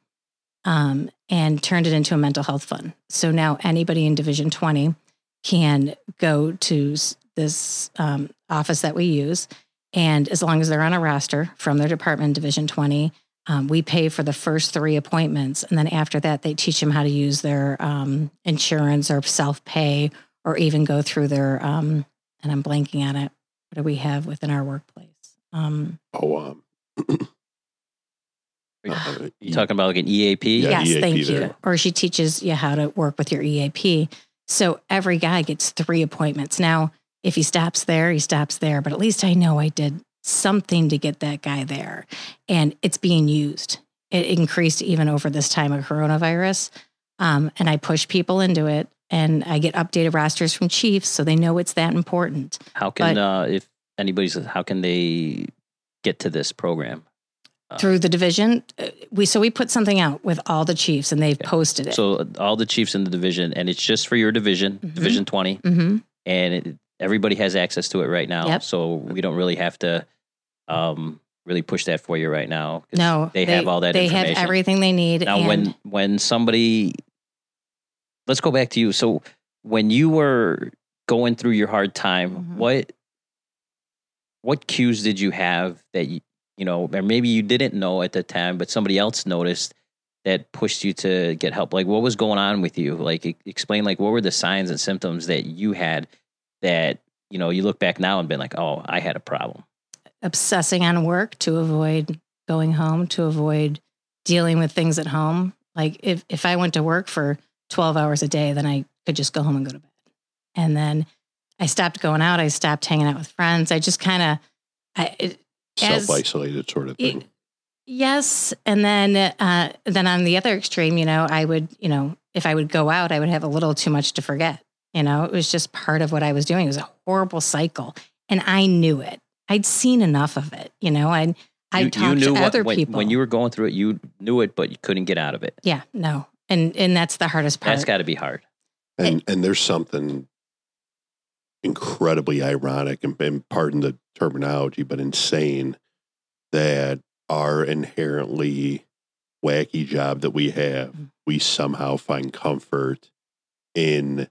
um, and turned it into a mental health fund. So now anybody in Division 20 can go to this um, office that we use. And as long as they're on a roster from their department, Division 20, um, we pay for the first three appointments. And then after that, they teach them how to use their um, insurance or self pay or even go through their, um, and I'm blanking on it. What do we have within our workplace? Um, oh, uh, you talking about like an EAP? Yeah, yes, EAP thank there. you. Or she teaches you how to work with your EAP. So every guy gets three appointments. Now, if he stops there, he stops there. But at least I know I did something to get that guy there. And it's being used. It increased even over this time of coronavirus. Um, and I push people into it. And I get updated rosters from chiefs so they know it's that important. How can But- uh, if anybody's how can they get to this program? Uh, Through the division, uh, we so we put something out with all the chiefs and they've Yeah. posted it. So all the chiefs in the division, and it's just for your division, Mhm. Division Twenty, hmm and it, everybody has access to it right now. Yep. So we don't really have to um, really push that for you right now No, they, have all that. They have everything they need. Now, when when somebody, let's go back to you. So when you were going through your hard time, Mhm. what what cues did you have that you you know, or maybe you didn't know at the time, but somebody else noticed that pushed you to get help? Like, what was going on with you? Like, explain like what were the signs and symptoms that you had that you know you look back now and been like, oh, I had a problem. obsessing on work to avoid going home, to avoid dealing with things at home. Like if if I went to work for 12 hours a day, then I could just go home and go to bed. And then I stopped going out. I stopped hanging out with friends. I just kind of I it, self isolated sort of thing. it, yes, and then uh, then on the other extreme, you know, I would, you know, if I would go out, I would have a little too much to forget. You know, it was just part of what I was doing. It was a horrible cycle, and I knew it. I'd seen enough of it. You know, I I you, talked to what- other when, people. when you were going through it. You knew it, but you couldn't get out of it. yeah, no, and and that's the hardest part. That's got to be hard. And and there's something incredibly ironic and, and pardon the terminology, but insane that our inherently wacky job that we have, Mhm. we somehow find comfort in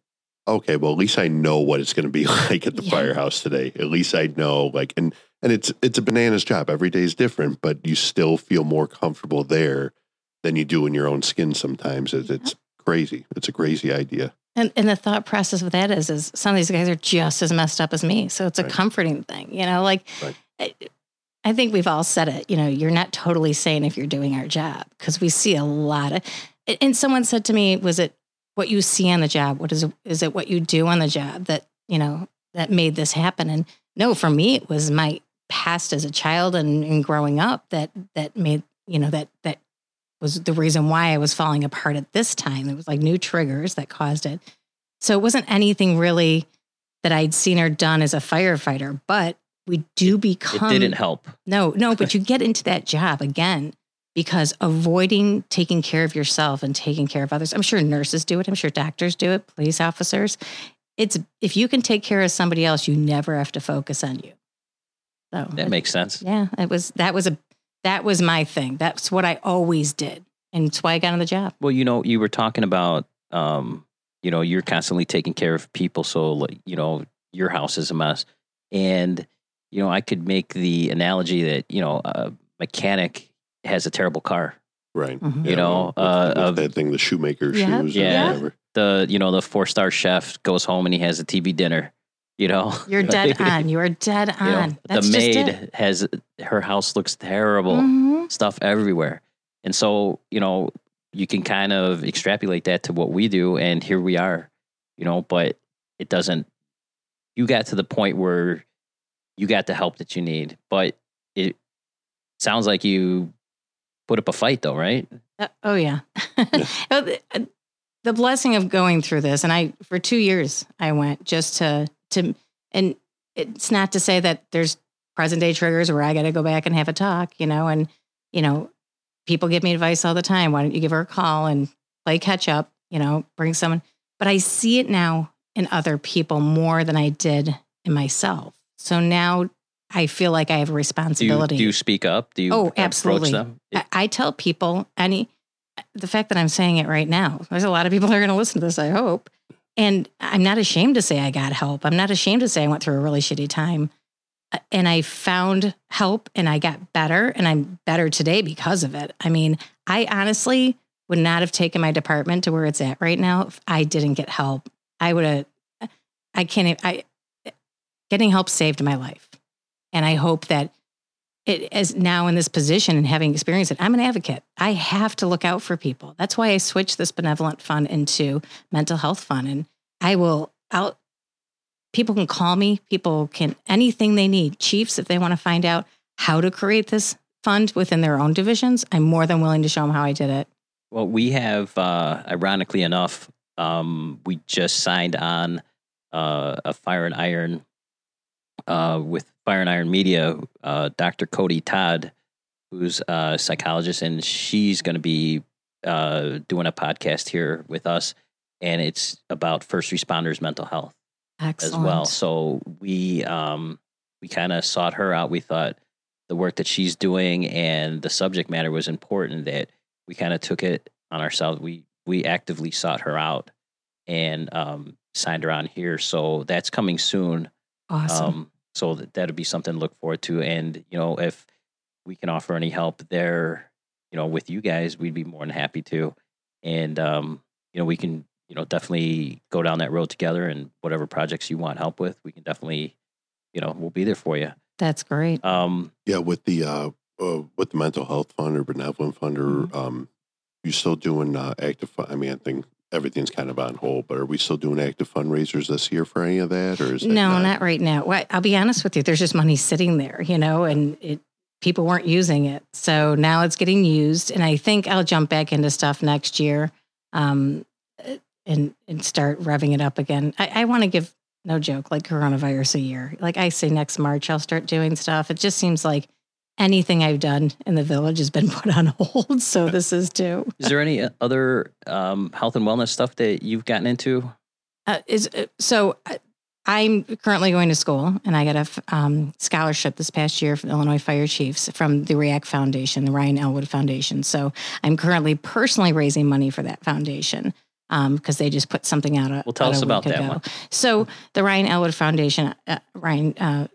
okay, well at least I know what it's gonna be like at the Yeah. firehouse today. At least I know like and and it's it's a bananas job. Every day is different, but you still feel more comfortable there than you do in your own skin sometimes. It's, it's crazy. It's a crazy idea. And and the thought process of that is is some of these guys are just as messed up as me. So it's a Right. comforting thing, you know, like Right. I, I think we've all said it, you know, you're not totally sane if you're doing our job because we see a lot of and someone said to me, was it what you see on the job? What is it is it what you do on the job that, you know, that made this happen? And no, for me it was my past as a child and, and growing up that that made, you know, that that was the reason why I was falling apart at this time. It was like new triggers that caused it. So it wasn't anything really that I'd seen or done as a firefighter, but we do become. It didn't help. no, no, but you get into that job again because avoiding taking care of yourself and taking care of others. I'm sure nurses do it. I'm sure doctors do it, police officers. It's if you can take care of somebody else, you never have to focus on you. So That makes sense. yeah, it was that was a that was my thing. That's what I always did. And it's why I got on the job. Well, you know, you were talking about, um, you know, you're constantly taking care of people. So, like, you know, your house is a mess. And, you know, I could make the analogy that, you know, a mechanic has a terrible car. Right. Mhm. You know, with- uh, with that thing, the shoemaker Yeah. shoes. Yeah. Or whatever. The, you know, the four star chef goes home and he has a TV dinner, you know. You're dead on. You are dead You know, on. That's the maid has her house looks terrible. Mhm. stuff everywhere. And so, you know, you can kind of extrapolate that to what we do. And here we are, you know, but it doesn't, you got to the point where you got the help that you need. But it sounds like you put up a fight though, right? Uh, oh yeah. Uh, the blessing of going through this, and I for two years I went just to to, and it's not to say that there's present day triggers where I got to go back and have a talk, you know, and you know, people give me advice all the time. Why don't you give her a call and play catch up? You know, bring someone. But I see it now in other people more than I did in myself. So now I feel like I have a Do you, responsibility. do you speak up? Do you Oh, approach absolutely. them? I, I tell people any the fact that I'm saying it right now. There's a lot of people that are going to listen to this. I hope, and I'm not ashamed to say I got help. I'm not ashamed to say I went through a really shitty time, Uh, and I found help, and I got better, and I'm better today because of it. I mean, I honestly would not have taken my department to where it's at right now if I didn't get help. I would have. I can't. I, getting help saved my life, and I hope that it as now in this position and having experienced it, I'm an advocate. I have to look out for people. That's why I switched this benevolent fund into mental health fund. And I will out people can call me, people can anything they need. Chiefs, if they want to find out how to create this fund within their own divisions, I'm more than willing to show them how I did it. Well, we have, uh, ironically enough, um, we just signed on uh, a Fire and Iron uh, with Fire and Iron Media, uh, Dr. Cody Todd, who's a psychologist, and she's going to be uh, doing a podcast here with us, and it's about first responders' mental health Excellent. as well. So we um, we kind of sought her out. We thought the work that she's doing and the subject matter was important. That we kind of took it on ourselves. We we actively sought her out and um, signed her on here. So that's coming soon. awesome. Um, so that that'll be something to look forward to. And you know, if we can offer any help there, you know, with you guys, we'd be more than happy to. And um, you know, we can, you know, definitely go down that road together. And whatever projects you want help with, we can definitely, you know, we'll be there for you. That's great. Um, Yeah, with the uh, uh, with the mental health fund or benevolent fund, or Mm-hmm. um, you still doing uh, active? I mean, I think everything's kind of on hold, but are we still doing active fundraisers this year for any of that, or is No, not right now. Well, I'll be honest with you. There's just money sitting there, you know, and it people weren't using it. So now it's getting used, and I think I'll jump back into stuff next year, um, and and start revving it up again. I, I want to give no joke like coronavirus a year. Like I say, next March I'll start doing stuff. It just seems like anything I've done in the village has been put on hold. So this is too. is there any other um, health and wellness stuff that you've gotten into? Uh, is uh, so. uh, I'm currently going to school, and I got a um, scholarship this past year from Illinois Fire Chiefs from the React Foundation, the Ryan Elwood Foundation. So I'm currently personally raising money for that foundation because they just put something out. A, Well, tell us about week that one. So the Ryan Elwood Foundation, uh, Ryan uh,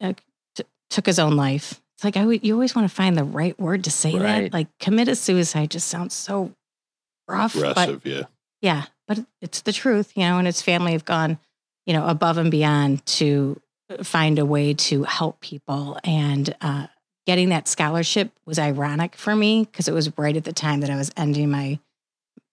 uh, t- took his own life. It's like I, would- you always want to find the right word to say Right. that. Like commit a suicide just sounds so rough, but aggressive? yeah, yeah, but it's the truth, you know, and his family have gone, you know, above and beyond to find a way to help people. And uh, getting that scholarship was ironic for me because it was right at the time that I was ending my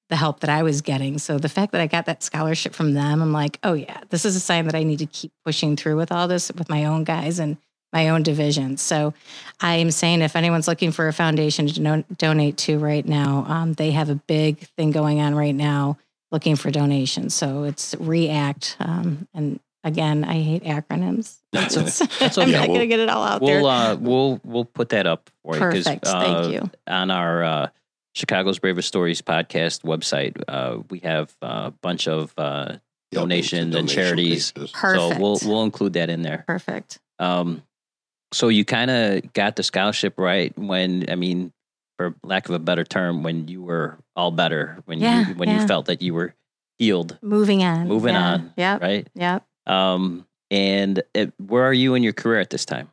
the help that I was getting. So the fact that I got that scholarship from them, I'm like, oh yeah, this is a sign that I need to keep pushing through with all this with my own guys and my own division. So I am saying if anyone's looking for a foundation to no- donate to right now, um, they have a big thing going on right now looking for donations. So it's React. Um, and again, I hate acronyms. That's It's- that's I'm okay. not Yeah, going to get it all out We'll there. uh, we'll we'll put that up for you. 'cause, Perfect. uh, Thank you. on our uh, Chicago's Bravest Stories podcast website, uh, we have a bunch of uh, donations links and to charities. pages. Perfect. So we'll we'll include that in there. Perfect. Um, so you kind of got the scholarship right when I mean, for lack of a better term, when you were all better, when Yeah, you when yeah. you felt that you were healed, Moving on. Moving Yeah. on, yeah, right? Yep. Um, and it, where are you in your career at this time?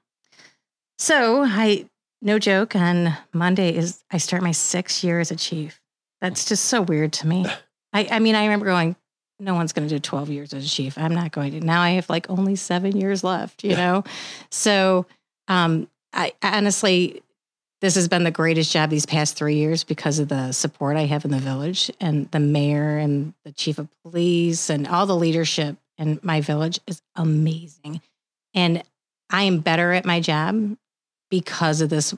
So I, no joke, on Monday is I start my sixth year as a chief. That's just so weird to me. I, I mean, I remember going, no one's going to do 12 years as a chief. I'm not going to. Now I have like only seven years left, you know? So um, I honestly, this has been the greatest job these past three years because of the support I have in the village and the mayor and the chief of police and all the leadership in my village is amazing. And I am better at my job because of this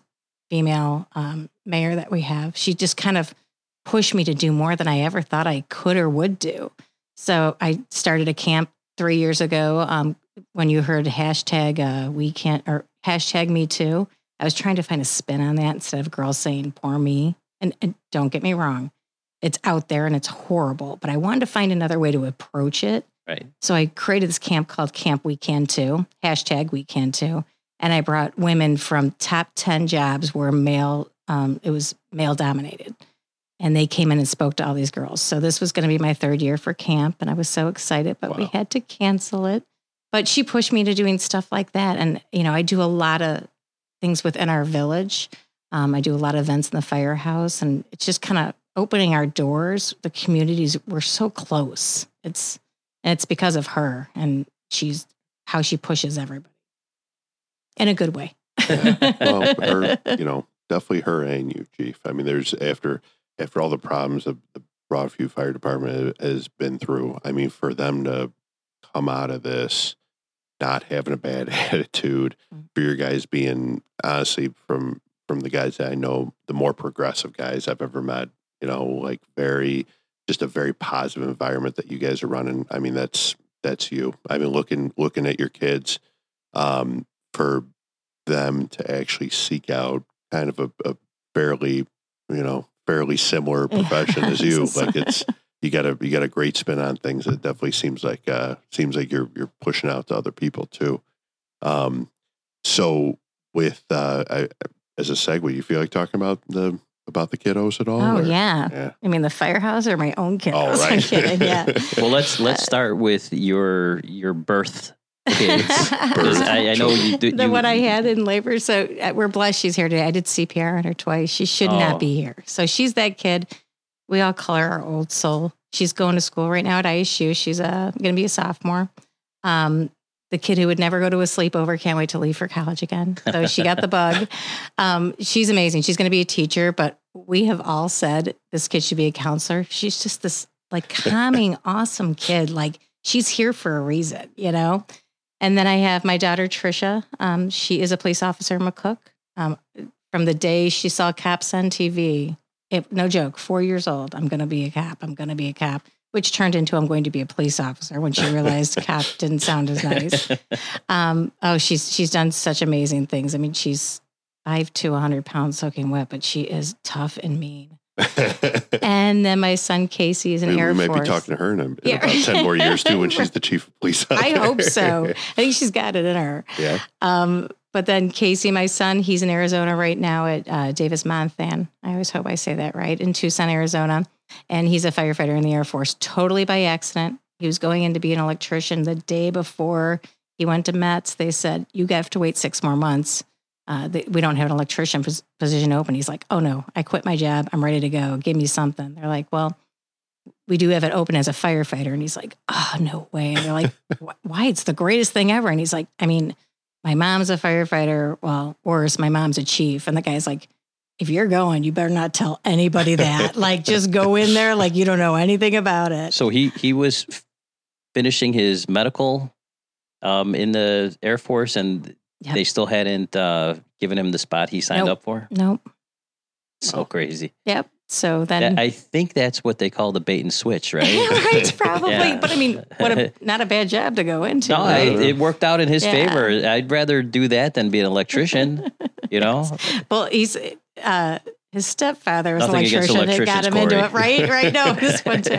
female um, mayor that we have. She just kind of pushed me to do more than I ever thought I could or would do. So I started a camp three years ago. Um, when you heard hashtag uh, we can't or hashtag me too, I was trying to find a spin on that instead of girls saying poor me. And, and don't get me wrong, it's out there and it's horrible, but I wanted to find another way to approach it. Right. So I created this camp called Camp We Can Too, hashtag We Can Too. And I brought women from top 10 jobs where male, um, it was male dominated. And they came in and spoke to all these girls. So this was going to be my third year for camp. And I was so excited, but we had to cancel it. But she pushed me to doing stuff like that. And, you know, I do a lot of things within our village. Um, I do a lot of events in the firehouse. And it's just kind of opening our doors. The communities, we're so close. It's, and it's because of her and she's how she pushes everybody in a good way. well, her, you know, definitely her and you, Chief. I mean, there's after after all the problems that the Broadview Fire Department has been through. I mean, for them to come out of this not having a bad attitude, Mm. for your guys being honestly from from the guys that I know, the more progressive guys I've ever met. You know, like very just a very positive environment that you guys are running. I mean, that's that's you. I mean, looking looking at your kids, um, for them to actually seek out kind of a, a fairly, you know, fairly similar profession as you. Like it's you got a you got a great spin on things. It definitely seems like uh seems like you're you're pushing out to other people too. Um, so with uh, I, as a segue, you feel like talking about the about the kiddos at all? Oh or- yeah. yeah. I mean the firehouse or my own kids. All I'm kidding. Yeah. Well, let's let's start with your your birth kids. 'Cause I, I know you. do- the you one I had in labor. So uh, we're blessed she's here today. I did CPR on her twice. She should Oh. not be here. So she's that kid. We all call her our old soul. She's going to school right now at ISU. She's uh, going to be a sophomore. Um, the kid who would never go to a sleepover can't wait to leave for college again. So she got the bug. Um, she's amazing. She's going to be a teacher, but we have all said this kid should be a counselor. She's just this like calming, awesome kid. Like she's here for a reason, you know? And then I have my daughter, Trisha. Um, she is a police officer in McCook. Um, from the day she saw cops on TV, it, no joke, four years old, I'm going to be a cop. I'm going to be a cop, which turned into I'm going to be a police officer when she realized cop didn't sound as nice. Um, oh, she's she's done such amazing things. I mean, she's five to 100 pounds soaking wet, but she is tough and mean. And then my son Casey is an Maybe Air we might Force. be talking to her in, in Yeah. about ten more years too, when she's the chief of police. I hope so. I think she's got it in her. yeah. Um, but then Casey, my son, he's in Arizona right now at uh, Davis Monthan. I always hope I say that right in Tucson, Arizona, and he's a firefighter in the Air Force, totally by accident. He was going in to be an electrician the day before he went to MEPS. They said you have to wait six more months. Uh, we don't have an electrician pos- position open. He's like, oh no, I quit my job. I'm ready to go. Give me something. They're like, well, we do have it open as a firefighter. And he's like, oh, no way. And they're like, why? It's the greatest thing ever. And he's like, I mean, my mom's a firefighter. Well, worse, my mom's a chief. And the guy's like, if you're going, you better not tell anybody that. like, just go in there like you don't know anything about it. So he he was finishing his medical um, in the Air Force, and Yep. they still hadn't uh, given him the spot he signed Nope. up for. Nope. So crazy. Yep. So then, I think that's what they call the bait and switch, right? right, probably. Yeah. But I mean, what a not a bad job to go into. No, I, it worked out in his Yeah. favor. I'd rather do that than be an electrician. you know, well, he's uh, his stepfather was an Nothing against electrician. It got him electricians, into it, right? Right. No, this one too.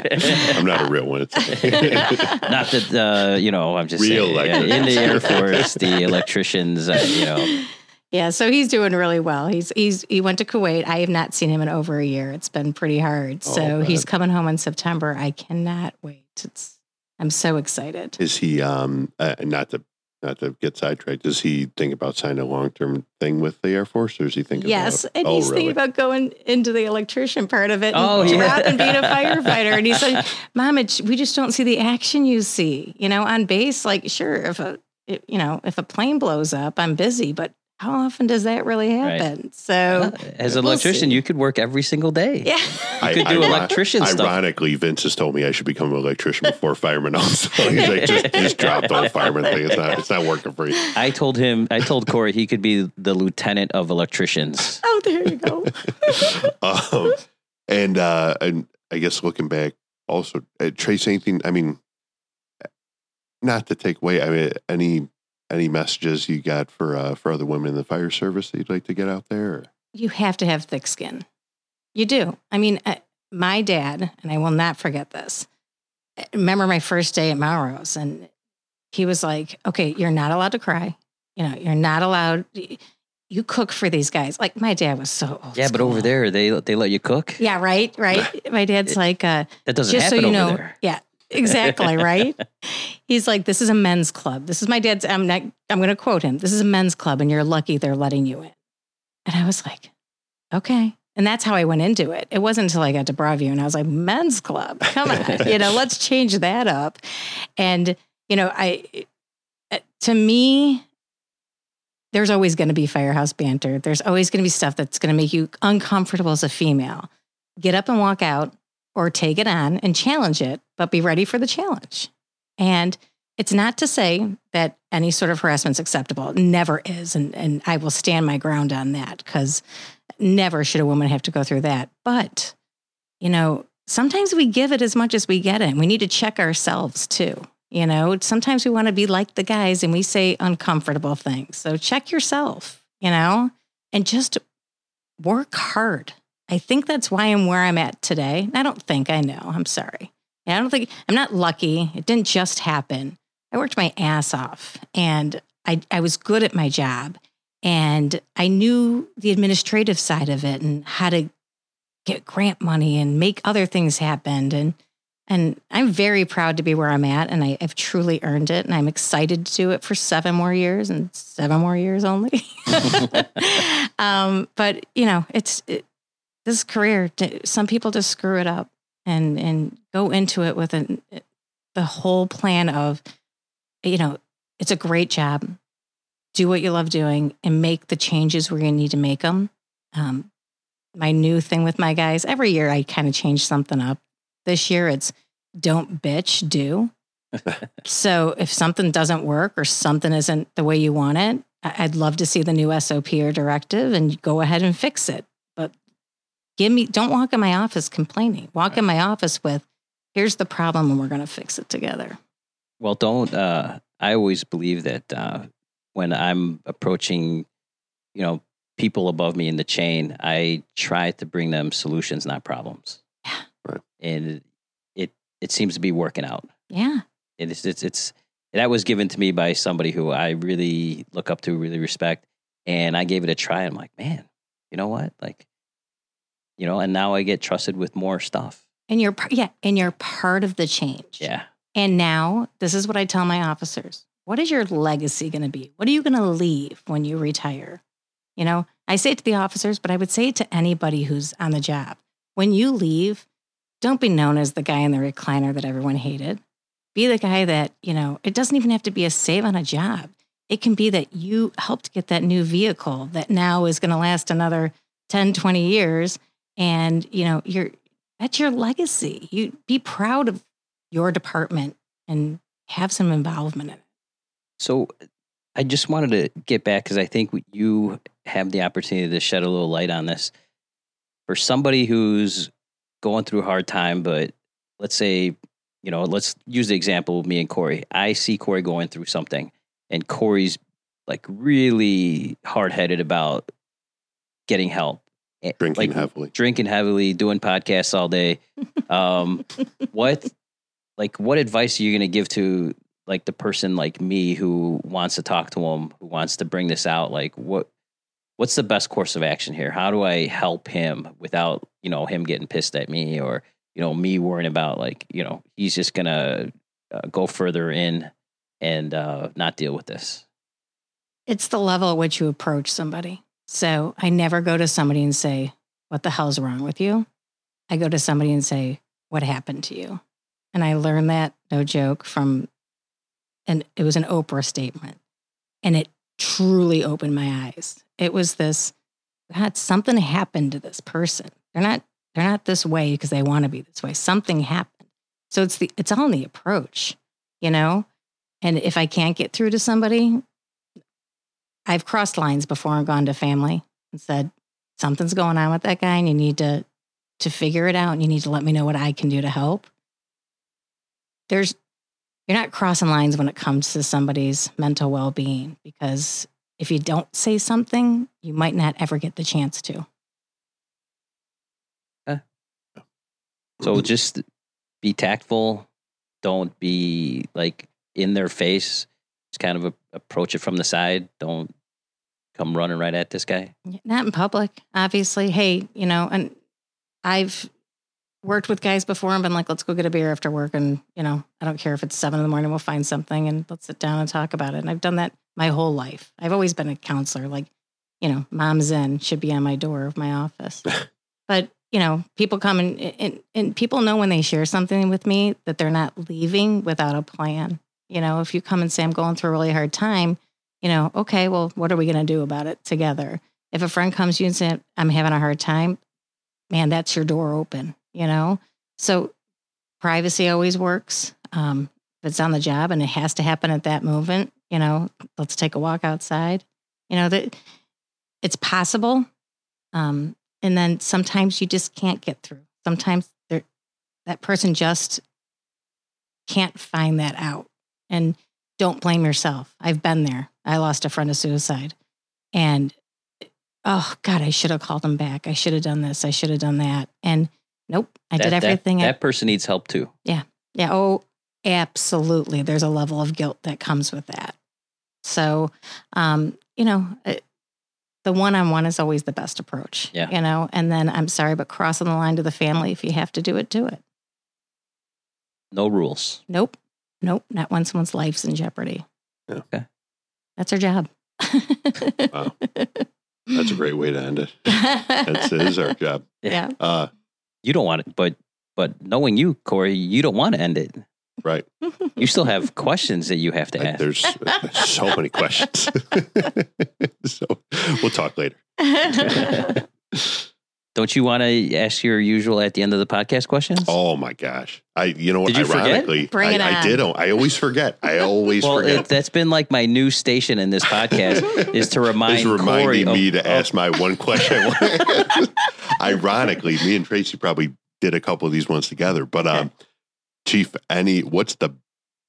I'm not a real one. It's not that uh, you know. I'm just Real saying, yeah, in the Air Force, the electricians, uh, you know, Yeah, so he's doing really well. He's he's he went to Kuwait. I have not seen him in over a year. It's been pretty hard. Oh, So man. he's coming home in September. I cannot wait. It's I'm so excited. Is he um uh, not to not to get sidetracked? Does he think about signing a long term thing with the Air Force, or is he thinking? Yes, about, and oh, he's really? thinking about going into the electrician part of it and Oh, yeah. dropping being a firefighter. And he said, "Mom, it's, we just don't see the action you see. You know, on base, like sure, if a it, you know if a plane blows up, I'm busy, but how often does that really Right. happen? So as an we'll electrician, see. you could work every single day. yeah, I- could do iro- electrician stuff. Ironically, Vince has told me I should become an electrician before fireman. Also, he's like, just just drop the fireman thing. It's not it's not working for you. I told him, I told Corey he could be the lieutenant of electricians. oh there you go. um, and uh, and I guess looking back, also uh, Trace, anything? I mean, not to take away. I mean, any any messages you got for uh, for other women in the fire service that you'd like to get out there? You have to have thick skin. You do. I mean, uh, my dad, and I will not forget this. I Remember my first day at Melrose, and he was like, "Okay, you're not allowed to cry. You know, you're not allowed. You cook for these guys." Like my dad was so old. Yeah, but over there, they they let you cook. yeah, right, right. My dad's like, uh, That doesn't just so happen you over know, there. yeah, exactly, right. He's like, "This is a men's club. This is my dad's." I'm not. I'm going to quote him. This is a men's club, and you're lucky they're letting you in. And I was like, okay. And that's how I went into it. It wasn't until I got to Broadview and I was like, men's club, come on, you know, let's change that up. And, you know, I, uh, to me, there's always going to be firehouse banter. There's always going to be stuff that's going to make you uncomfortable as a female. Get up and walk out or take it on and challenge it, but be ready for the challenge. And it's not to say that any sort of harassment is acceptable. It never is. And, and I will stand my ground on that because never should a woman have to go through that. But, you know, sometimes we give it as much as we get it. We need to check ourselves too. You know, sometimes we want to be like the guys and we say uncomfortable things. So check yourself, you know, and just work hard. I think that's why I'm where I'm at today. I don't think I know. I'm sorry. I don't think I'm not lucky. It didn't just happen. I worked my ass off and I, I was good at my job and I knew the administrative side of it and how to get grant money and make other things happen. And and I'm very proud to be where I'm at and I, I've truly earned it. And I'm excited to do it for seven more years and seven more years only. um, but you know, it's it, this career, some people just screw it up and and go into it with an, the whole plan of, you know, it's a great job. Do what you love doing and make the changes where you need to make them. Um, my new thing with my guys, every year I kind of change something up. This year it's don't bitch, do. so if something doesn't work or something isn't the way you want it, I'd love to see the new SOP or directive and go ahead and fix it. But give me, don't walk in my office complaining. Walk in my office with, here's the problem and we're going to fix it together. Well, don't. Uh, I always believe that uh, when I'm approaching, you know, people above me in the chain, I try to bring them solutions, not problems. Yeah. Right. And it it seems to be working out. Yeah. And it's it's it's that was given to me by somebody who I really look up to, really respect, and I gave it a try. I'm like, man, you know what? Like, you know, and now I get trusted with more stuff. And you're, yeah, and you're part of the change. Yeah. And now, this is what I tell my officers what is your legacy going to be? What are you going to leave when you retire? You know, I say it to the officers, but I would say it to anybody who's on the job. When you leave, don't be known as the guy in the recliner that everyone hated. Be the guy that, you know, it doesn't even have to be a save on a job. It can be that you helped get that new vehicle that now is going to last another 10, 20 years. And, you know, you're, that's your legacy. You be proud of your department and have some involvement in it. So I just wanted to get back because I think you have the opportunity to shed a little light on this. for somebody who's going through a hard time, but let's say, you know, let's use the example of me and Corey. I see Corey going through something, and Corey's like really hard headed about getting help. Eh, Drinking like, heavily. drinking heavily, doing podcasts all day. Um, what, like, what advice are you going to give to like the person like me who wants to talk to him, who wants to bring this out? Like, what, what's the best course of action here? How do I help him without you know him getting pissed at me or you know me worrying about like you know he's just gonna uh, go further in and uh, not deal with this. It's the level at which you approach somebody. So I never go to somebody and say, What the hell's wrong with you? I go to somebody and say, What happened to you? And I learned that, no joke, from, and it was an Oprah statement. And it truly opened my eyes. It was this, God, something happened to this person. They're not, they're not this way because they want to be this way. Something happened. So it's the, it's all in the approach, you know? And if I can't get through to somebody, I've crossed lines before and gone to family and said, something's going on with that guy and you need to to figure it out and you need to let me know what I can do to help. There's you're not crossing lines when it comes to somebody's mental well-being because if you don't say something, you might not ever get the chance to. Uh. So just be tactful. Don't be like in their face. It's kind of a, approach it from the side. Don't come running right at this guy. Not in public, obviously. Hey, you know, and I've worked with guys before and been like, let's go get a beer after work. And, you know, I don't care if it's seven in the morning, we'll find something and let's sit down and talk about it. And I've done that my whole life. I've always been a counselor. Like, you know, mom's in should be on my door of my office. but, you know, people come and, and, and people know when they share something with me that they're not leaving without a plan. You know, if you come and say, I'm going through a really hard time, you know, okay, well, what are we going to do about it together? If a friend comes to you and says, I'm having a hard time, man, that's your door open, you know? So privacy always works. Um, if it's on the job and it has to happen at that moment, you know, let's take a walk outside. You know, that it's possible. Um, and then sometimes you just can't get through. Sometimes that person just can't find that out. And don't blame yourself. I've been there. I lost a friend to suicide. And oh God, I should have called him back. I should have done this. I should have done that. And nope, I That- did that- everything. I, That, person needs help too. Yeah. Yeah. Oh, absolutely. There's a level of guilt that comes with that. So, um, you know, it, the one on one is always the best approach. Yeah. You know, and then I'm sorry, but crossing the line to the family, if you have to do it, do it. No rules. Nope. Nope. Not when someone's life's in jeopardy. Yeah. Okay. That's our job. Wow. That's a great way to end it. That's it is our job. yeah. Uh, You don't want it, but but knowing you, Corey, you don't want to end it. right. You still have questions that you have to Like, ask. there's, there's so many questions. so we'll talk later. Don't you want to ask your usual at the end of the podcast questions? Oh my gosh. I you know what Did you forget? ironically Bring it I, I did I always forget. I always well, forget. it, that's been like my new station in this podcast is to remind It's reminding Corey me of- to of- ask my one question. Ironically, me and Tracy probably did a couple of these ones together. But um, Chief, any what's the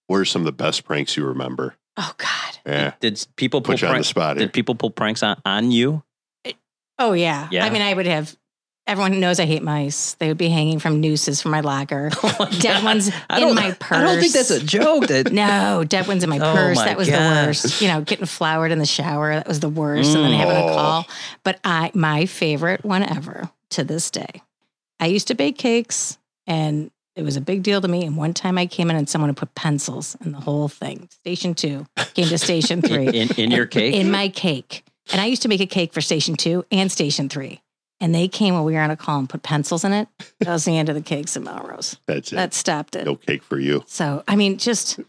what are some of the best pranks you remember? oh God. Yeah, Did people pull put you on the spot. Here. did people pull pranks on, on you? Oh yeah. Yeah. I mean, I would have. Everyone knows I hate mice. They would be hanging from nooses from my locker. dead ones I in my purse. I don't think that's a joke. That No, dead ones in my Oh, purse. my that was the worst. You know, getting floured in the shower. That was the worst. And then Mm. having a Oh. call. But I, my favorite one ever to this day. I used to bake cakes, and it was a big deal to me. And one time I came in and someone had put pencils in the whole thing. Station two came to station three in, in your cake. in my cake. And I used to make a cake for station two and station three. And they came when we were on a call and put pencils in it. That was the end of the cakes at Melrose. That's it. That stopped it. no cake for you. So, I mean, just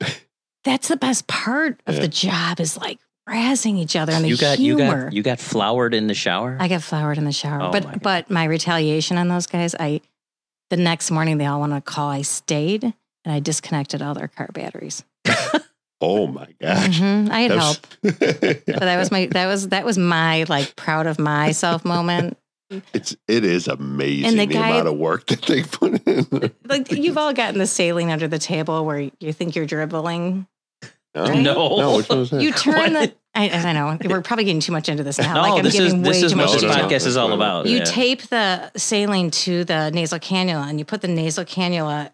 that's the best part of Yeah. the job is like razzing each other and the you got you humor. got you got floured in the shower. I got floured in the shower. Oh but God. but my retaliation on those guys, I the next morning they all wanted to call. I stayed and I disconnected all their car batteries. Oh my gosh. Mhm, I had help. That's- So that was my that was that was my like proud of myself moment. It's it is amazing And the the, guy- amount of work that they put in. Like you've all gotten the saline under the table where you think you're dribbling. No, No. no, which one was that? You turn What? the. I, I know we're probably getting too much into this now. No, like I'm this is giving this way is too what much this No, no, detail. no. podcast is all about. You yeah. tape the saline to the nasal cannula and you put the nasal cannula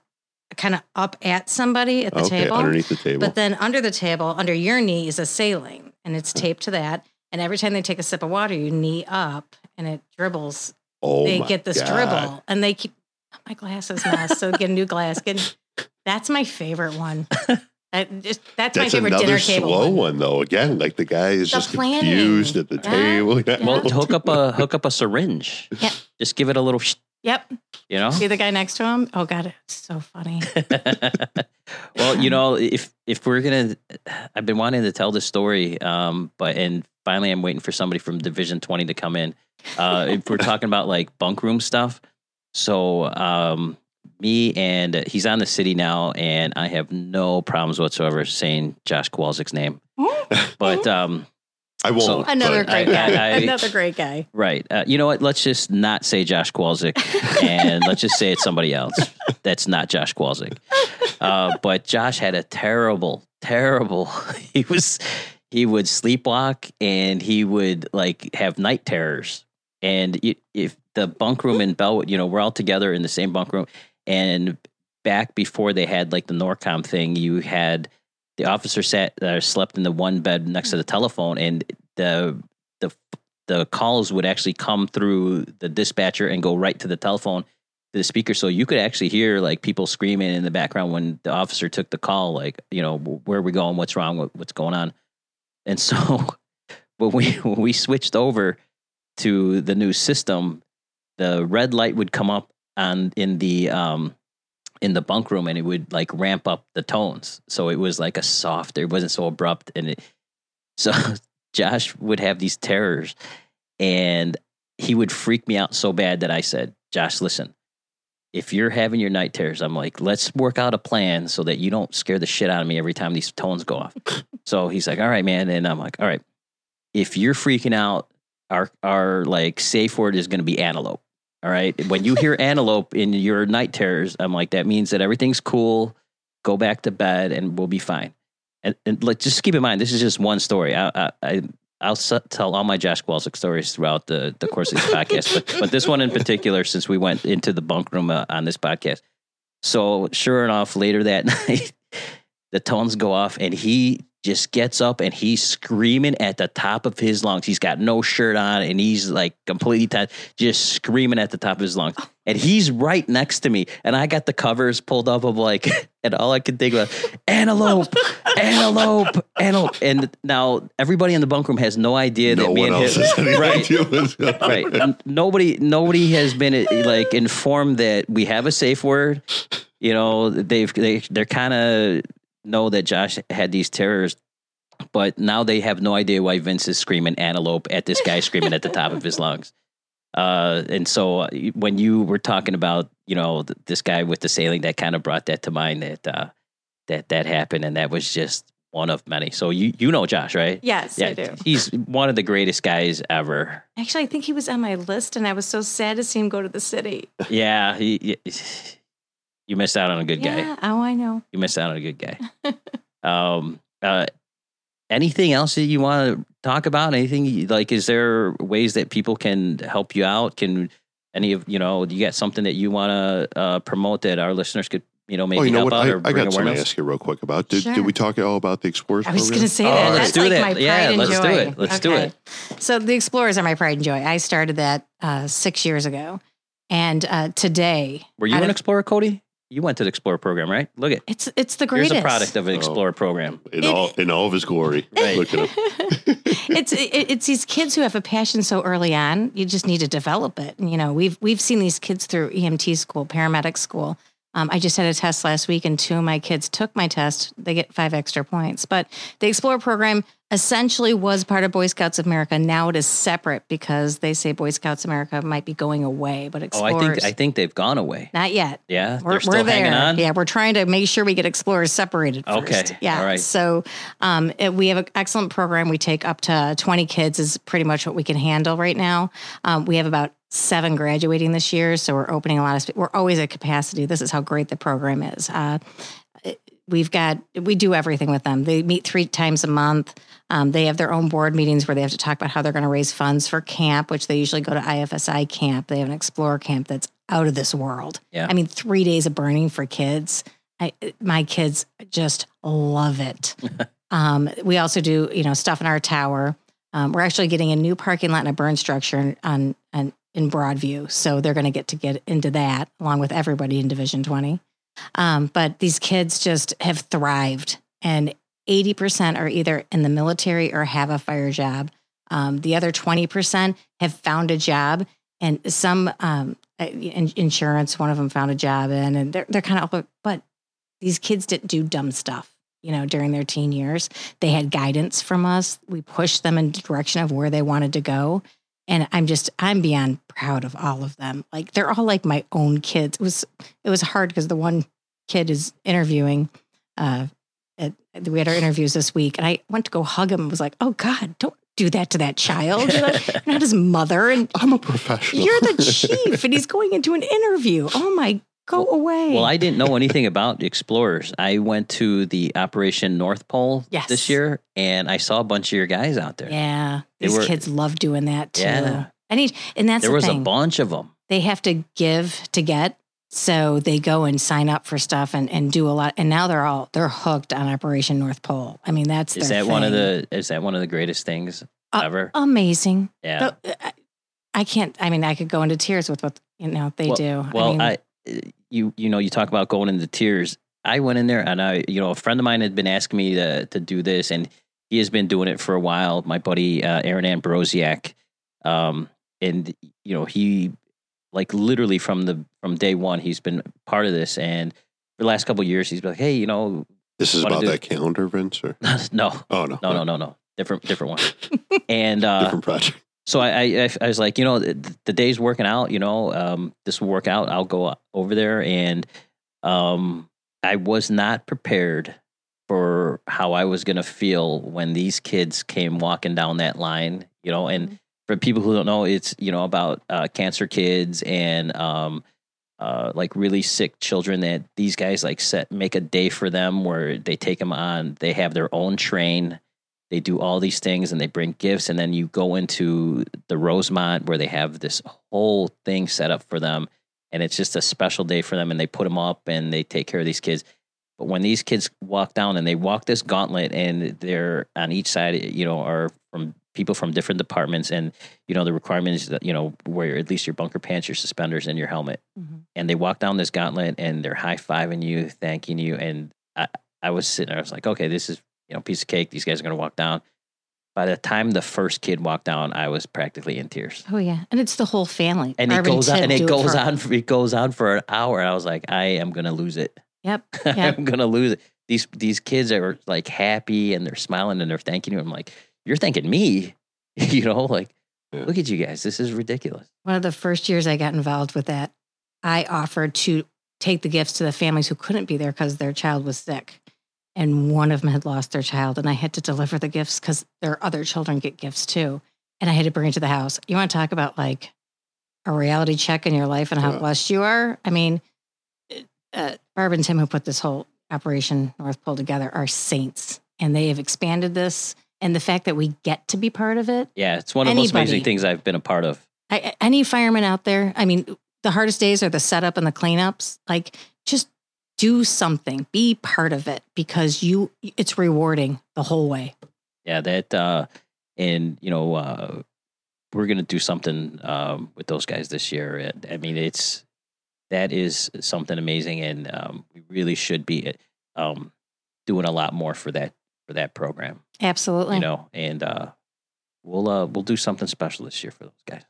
kind of up at somebody at the okay, table. underneath the table. But then under the table, under your knee is a saline and it's taped to that. And every time they take a sip of water, you knee up and it dribbles. oh they my get this God. dribble and they keep my glasses mess. So get a new glass. Get, that's my favorite one. That, just, that's, my That's favorite another dinner table slow one. one. though. Again, like the guy is The just planning. confused at the Yeah, table. yeah. Well, hook up a hook up a syringe. Yeah. Just give it a little, sh- Yep. you know. See the guy next to him? Oh God, it's so funny. well, you know, if if we're gonna, I've been wanting to tell this story, um, but and finally, I'm waiting for somebody from Division Twenty to come in. Uh, if we're talking about like bunk room stuff, so um, me and he's on the city now, and I have no problems whatsoever saying Josh Kowalczyk's name, but um, I won't. So- Another but- great I- guy. I- Another great guy. Right. Uh, you know what? Let's just not say Josh Kowalczyk and let's just say it's somebody else that's not Josh Kowalczyk. Uh, but Josh had a terrible, terrible. He was he would sleepwalk and he would like have night terrors. And if the bunk room in Bellwood, you know, we're all together in the same bunk room. And back before they had like the Norcom thing, you had the officer sat uh, slept in the one bed next to the telephone, and the the the calls would actually come through the dispatcher and go right to the telephone to the speaker. So you could actually hear like people screaming in the background when the officer took the call like you know where are we going? What's wrong? What, what's going on? And so when we when we switched over to the new system the red light would come up and in the um in the bunk room and it would like ramp up the tones so it was like a soft it wasn't so abrupt and it so Josh would have these terrors and he would freak me out so bad that I said, Josh, listen, if you're having your night terrors, I'm like, let's work out a plan so that you don't scare the shit out of me every time these tones go off. so he's like, all right, man. And I'm like, all right, if you're freaking out, our, our like safe word is going to be antelope. All right. When you hear antelope in your night terrors, I'm like, that means that everything's cool. Go back to bed and we'll be fine. And, and like, just keep in mind, this is just one story. I, I, I I'll tell all my Josh Kowalczyk stories throughout the, the course of this podcast, but, but this one in particular, since we went into the bunk room uh, on this podcast. So, sure enough, later that night, the tones go off and he just gets up and he's screaming at the top of his lungs. He's got no shirt on and he's like completely tight, just screaming at the top of his lungs. Oh. And he's right next to me. And I got the covers pulled up of like, and all I could think about, antelope, antelope, antelope. And now everybody in the bunk room has no idea no that me one and else him, right, idea what's going on. right. Nobody, nobody has been like informed that we have a safe word. You know, they've they they're kind of know that Josh had these terrors, but now they have no idea why Vince is screaming antelope at this guy screaming at the top of his lungs. Uh, and so uh, when you were talking about you know th- this guy with the sailing, that kind of brought that to mind that uh, that that happened, and that was just one of many. So you you know Josh, right? Yes, I do. he's one of the greatest guys ever. Actually, I think he was on my list, and I was so sad to see him go to the city. Yeah, he, he- you missed out on a good guy. Oh, I know. You missed out on a good guy. um, uh, anything else that you want to talk about? Anything like? Is there ways that people can help you out? Can any of you know? You got something that you want to uh, promote that our listeners could you know maybe Oh, you know help what? I, or I bring got something to ask you real quick about. Did, Sure. did we talk at all about the Explorers I was going to say Oh, that. let's do like that. my pride Yeah, and let's do it. Let's do it. So the Explorers are my pride and joy. I started that uh, six years ago, and uh, today Were you an of- Explorer, Cody? You went to the Explorer program, right? Look at It's it's the here's greatest. a product of an Oh. Explorer program. in It- all in all of his glory. Right. Look at him. it's it, it's these kids who have a passion so early on. You just need to develop it. And, you know, we've we've seen these kids through EMT school, paramedic school. Um, I just had a test last week, and two of my kids took my test. They get five extra points. But the Explore program essentially was part of Boy Scouts of America. Now it is separate because they say Boy Scouts America might be going away, but Oh, I think I think they've gone away. not yet. Yeah, We're, they're still we're there. hanging on. Yeah, we're trying to make sure we get Explorers separated first. Okay, Yeah. all right. So um, it- we have an excellent program. We take up to 20 kids is pretty much what we can handle right now. Um, we have about seven graduating this year, so we're opening a lot of. sp- We're always at capacity. This is how great the program is. Uh, we've got we do everything with them. They meet three times a month. Um, they have their own board meetings where they have to talk about how they're going to raise funds for camp, which they usually go to IFSI camp. They have an Explorer camp that's out of this world. Yeah. I mean, three days of burning for kids. I, my kids just love it. um, we also do, you know, stuff in our tower. Um, we're actually getting a new parking lot and a burn structure on, on in Broadview, so they're going to get to get into that along with everybody in Division Twenty. Um, but these kids just have thrived, and eighty percent are either in the military or have a fire job. Um, the other twenty percent have found a job, and some um, in, insurance. One of them found a job in, and they're they're kind of. But these kids didn't do dumb stuff. You know, during their teen years, they had guidance from us. We pushed them in the direction of where they wanted to go, and I'm just I'm beyond proud of all of them. Like they're all like my own kids. It was it was hard because the one kid is interviewing. Uh, at, we had our interviews this week, and I went to go hug him. and Was like, "Oh God, don't do that to that child. You're not, you're not his mother, and I'm a professional. you're the chief, and he's going into an interview. Oh my, go away. Well, I didn't know anything about Explorers. I went to the Operation North Pole Yes. this year, and I saw a bunch of your guys out there. yeah, They these were- kids love doing that too. Yeah. I need, and that's there the was thing. a bunch of them. they have to give to get. So they go and sign up for stuff and, and do a lot. And now they're all they're hooked on Operation North Pole. I mean, that's Is that one of the? Is that one of the greatest things Uh, ever? amazing? Yeah. But, uh, I can't. I mean, I could go into tears with what you know they well, do. Well, mean, I, you you know you talk about going into tears. I went in there and I you know a friend of mine had been asking me to to do this and he has been doing it for a while. My buddy uh, Aaron Ambrosiak, um, and you know he like literally from the from day one he's been part of this and for the last couple of years he's been like hey you know this is about do- that calendar, Vince, or no oh no, no no no no different different one and uh, different project. So I, I, I was like, you know, the, the day's working out. You know, um, this will work out. I'll go over there, and um, I was not prepared for how I was going to feel when these kids came walking down that line. You know, and for people who don't know, it's you know about uh, cancer kids and um, uh, like really sick children that these guys like set make a day for them where they take them on. They have their own train they do all these things and they bring gifts and then you go into the rosemont where they have this whole thing set up for them and it's just a special day for them and they put them up and they take care of these kids but when these kids walk down and they walk this gauntlet and they're on each side you know are from people from different departments and you know the requirements that you know wear at least your bunker pants your suspenders and your helmet Mhm. and they walk down this gauntlet and they're high-fiving you thanking you and i, I was sitting there i was like okay this is you know piece of cake these guys are going to walk down by the time the first kid walked down i was practically in tears oh yeah, and it's the whole family. and it goes on and it do goes for- on for, it goes on for an hour and i was like i am going to lose it Yep. Yep. i'm going to lose it these these kids are like happy and they're smiling and they're thanking you i'm like you're thanking me you know like Yeah. look at you guys this is ridiculous One of the first years I got involved with that, I offered to take the gifts to the families who couldn't be there because their child was sick. And one of them had lost their child, and I had to deliver the gifts because their other children get gifts too. And I had to bring it to the house. You want to talk about like a reality check in your life and how Yeah. blessed you are? I mean, uh, Barb and Tim, who put this whole Operation North Pole together, are saints, and they have expanded this. And the fact that we get to be part of it yeah it's one of the most amazing things i've been a part of I, any fireman out there, I mean, the hardest days are the setup and the cleanups. Like, just do something, be part of it because you, it's rewarding the whole way. yeah that uh and you know uh we're gonna do something um with those guys this year i mean it's that is something amazing and um we really should be um doing a lot more for that for that program Absolutely. you know and uh we'll uh we'll do something special this year for those guys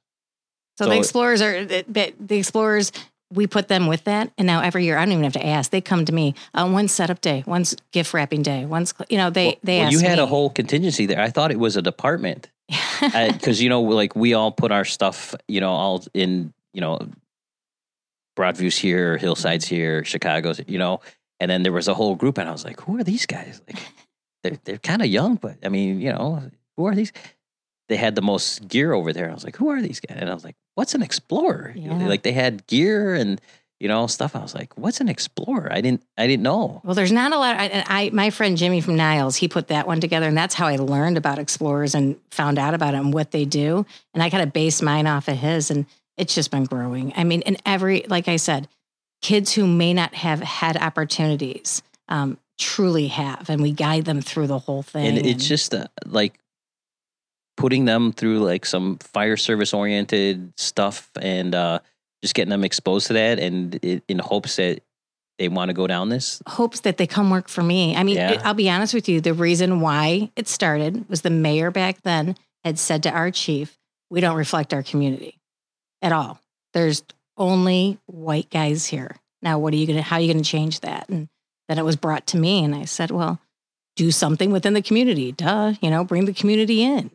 so, so- the explorers are the the explorers. We put them with that, and now every year I don't even have to ask. They come to me. Uh, one's setup day, one's gift wrapping day, one's you know they they Well, ask you had me. a whole contingency there. I thought it was a department because you know, like we all put our stuff, you know, all in, you know, Broadview's here, Hillside's here, Chicago's, you know, and then there was a whole group, and I was like, who are these guys? Like, they're they're kind of young, but I mean, you know, who are these? They had the most gear over there. I was like, who are these guys? And I was like, what's an explorer? Yeah. Like they had gear and you know stuff. I was like, what's an explorer? I didn't I didn't know. Well, there's not a lot. I, I, my friend Jimmy from Niles, he put that one together, and that's how I learned about explorers and found out about them, what they do. And I kind of based mine off of his, and it's just been growing. I mean, and every, like I said, kids who may not have had opportunities um, truly have, and we guide them through the whole thing. and it's just uh, like putting them through like some fire service oriented stuff and uh just getting them exposed to that and it, in hopes that they want to go down this hopes that they come work for me. I mean, Yeah. I'll be honest with you. The reason why it started was the mayor back then had said to our chief, "We don't reflect our community at all. There's only white guys here. Now, what are you gonna? How are you gonna change that?" And then it was brought to me, and I said, "Well, do something within the community. Duh, you know, bring the community in."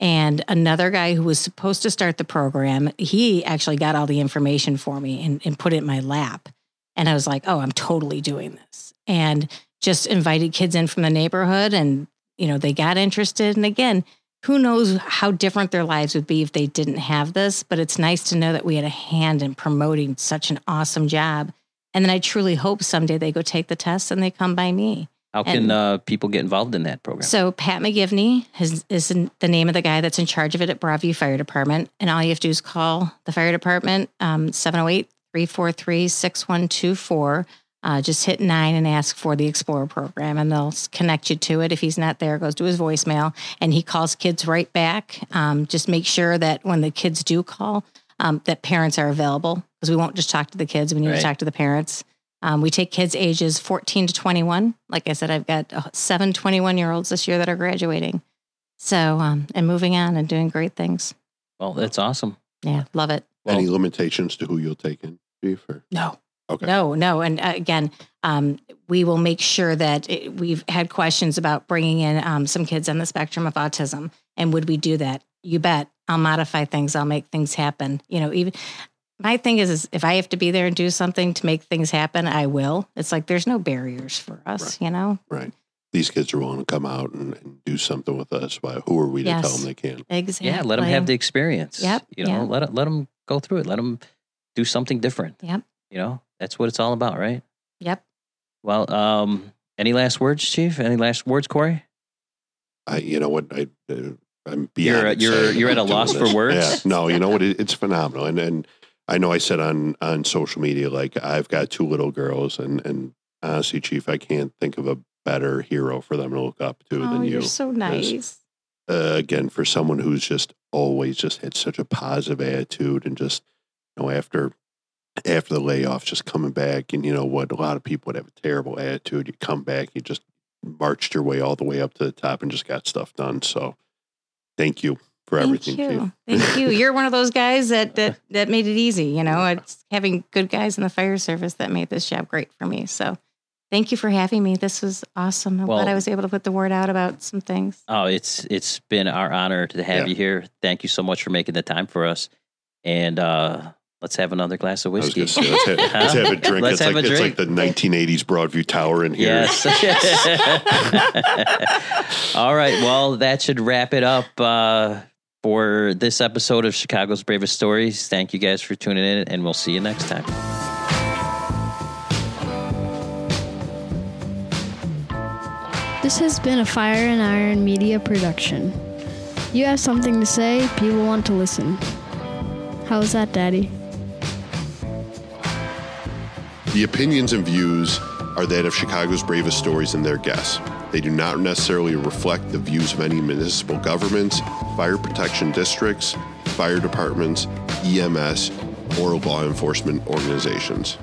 And another guy who was supposed to start the program, he actually got all the information for me and, and put it in my lap. And I was like, oh, I'm totally doing this. And just invited kids in from the neighborhood and, you know, they got interested. And again, who knows how different their lives would be if they didn't have this, but it's nice to know that we had a hand in promoting such an awesome job. And then I truly hope someday they go take the test and they come by me. How can And- uh people get involved in that program So Pat McGivney is, is the name of the guy that's in charge of it at Broadview Fire Department. And all you have to do is call the fire department, um, 708-343-6124. Uh, just hit nine and ask for the Explorer program and they'll connect you to it. If he's not there, it goes to his voicemail and he calls kids right back. Um, just make sure that when the kids do call, um, that parents are available because we won't just talk to the kids. We need Right. to talk to the parents. Um, we take kids ages 14 to 21. Like I said, I've got uh, seven 21 year olds this year that are graduating. So, um, and moving on and doing great things. well that's awesome Yeah, love it. Well- Any limitations to who you'll take in, Chief? Or? No. Okay. No, no. And uh, again, um, we will make sure that it, we've had questions about bringing in um, some kids on the spectrum of autism. And would we do that? You bet. I'll modify things. I'll make things happen. You know, even my thing is, is if I have to be there and do something to make things happen, I will. It's like there's no barriers for us, you know? Right. These kids are willing to come out and, and do something with us. Why? Who are we to tell them they can't? Exactly. yeah let them have the experience Yep, you know yeah. let it, let them go through it let them do something different Yep. you know that's what it's all about right Yep. well um any last words chief any last words corey I, you know what? I, uh, I'm beyond. You're- excited you're- you're at a loss doing for words? Yeah. No, you know what? It, it's phenomenal, and and I know I said on on social media like I've got two little girls, and and honestly, Chief, I can't think of a better hero for them to look up to Oh, than you. You're so nice. uh, again for someone who's just always just had such a positive attitude and just you know after after the layoffs just coming back and you know what a lot of people would have a terrible attitude you come back you just marched your way all the way up to the top and just got stuff done so thank you for everything Thank chief you. Thank you. You're one of those guys that that that made it easy. You know, it's having good guys in the fire service that made this job great for me. So, thank you for having me. This was awesome. I'm Well- glad I was able to put the word out about some things. Oh, it's it's been our honor to have Yeah. you here. Thank you so much for making the time for us. And uh let's have another glass of whiskey. say, let's, have, let's have a drink. Let's it's have like a it's like the 1980s Broadview Tower in here. Yes. All right. Well, that should wrap it up uh, for this episode of Chicago's Bravest Stories. Thank you guys for tuning in, and we'll see you next time. This has been a Fire and Iron Media production. You have something to say, people want to listen. How's that, Daddy? The opinions and views are that of Chicago's bravest stories and their guests. They do not necessarily reflect the views of any municipal governments, fire protection districts, fire departments, EMS, or law enforcement organizations.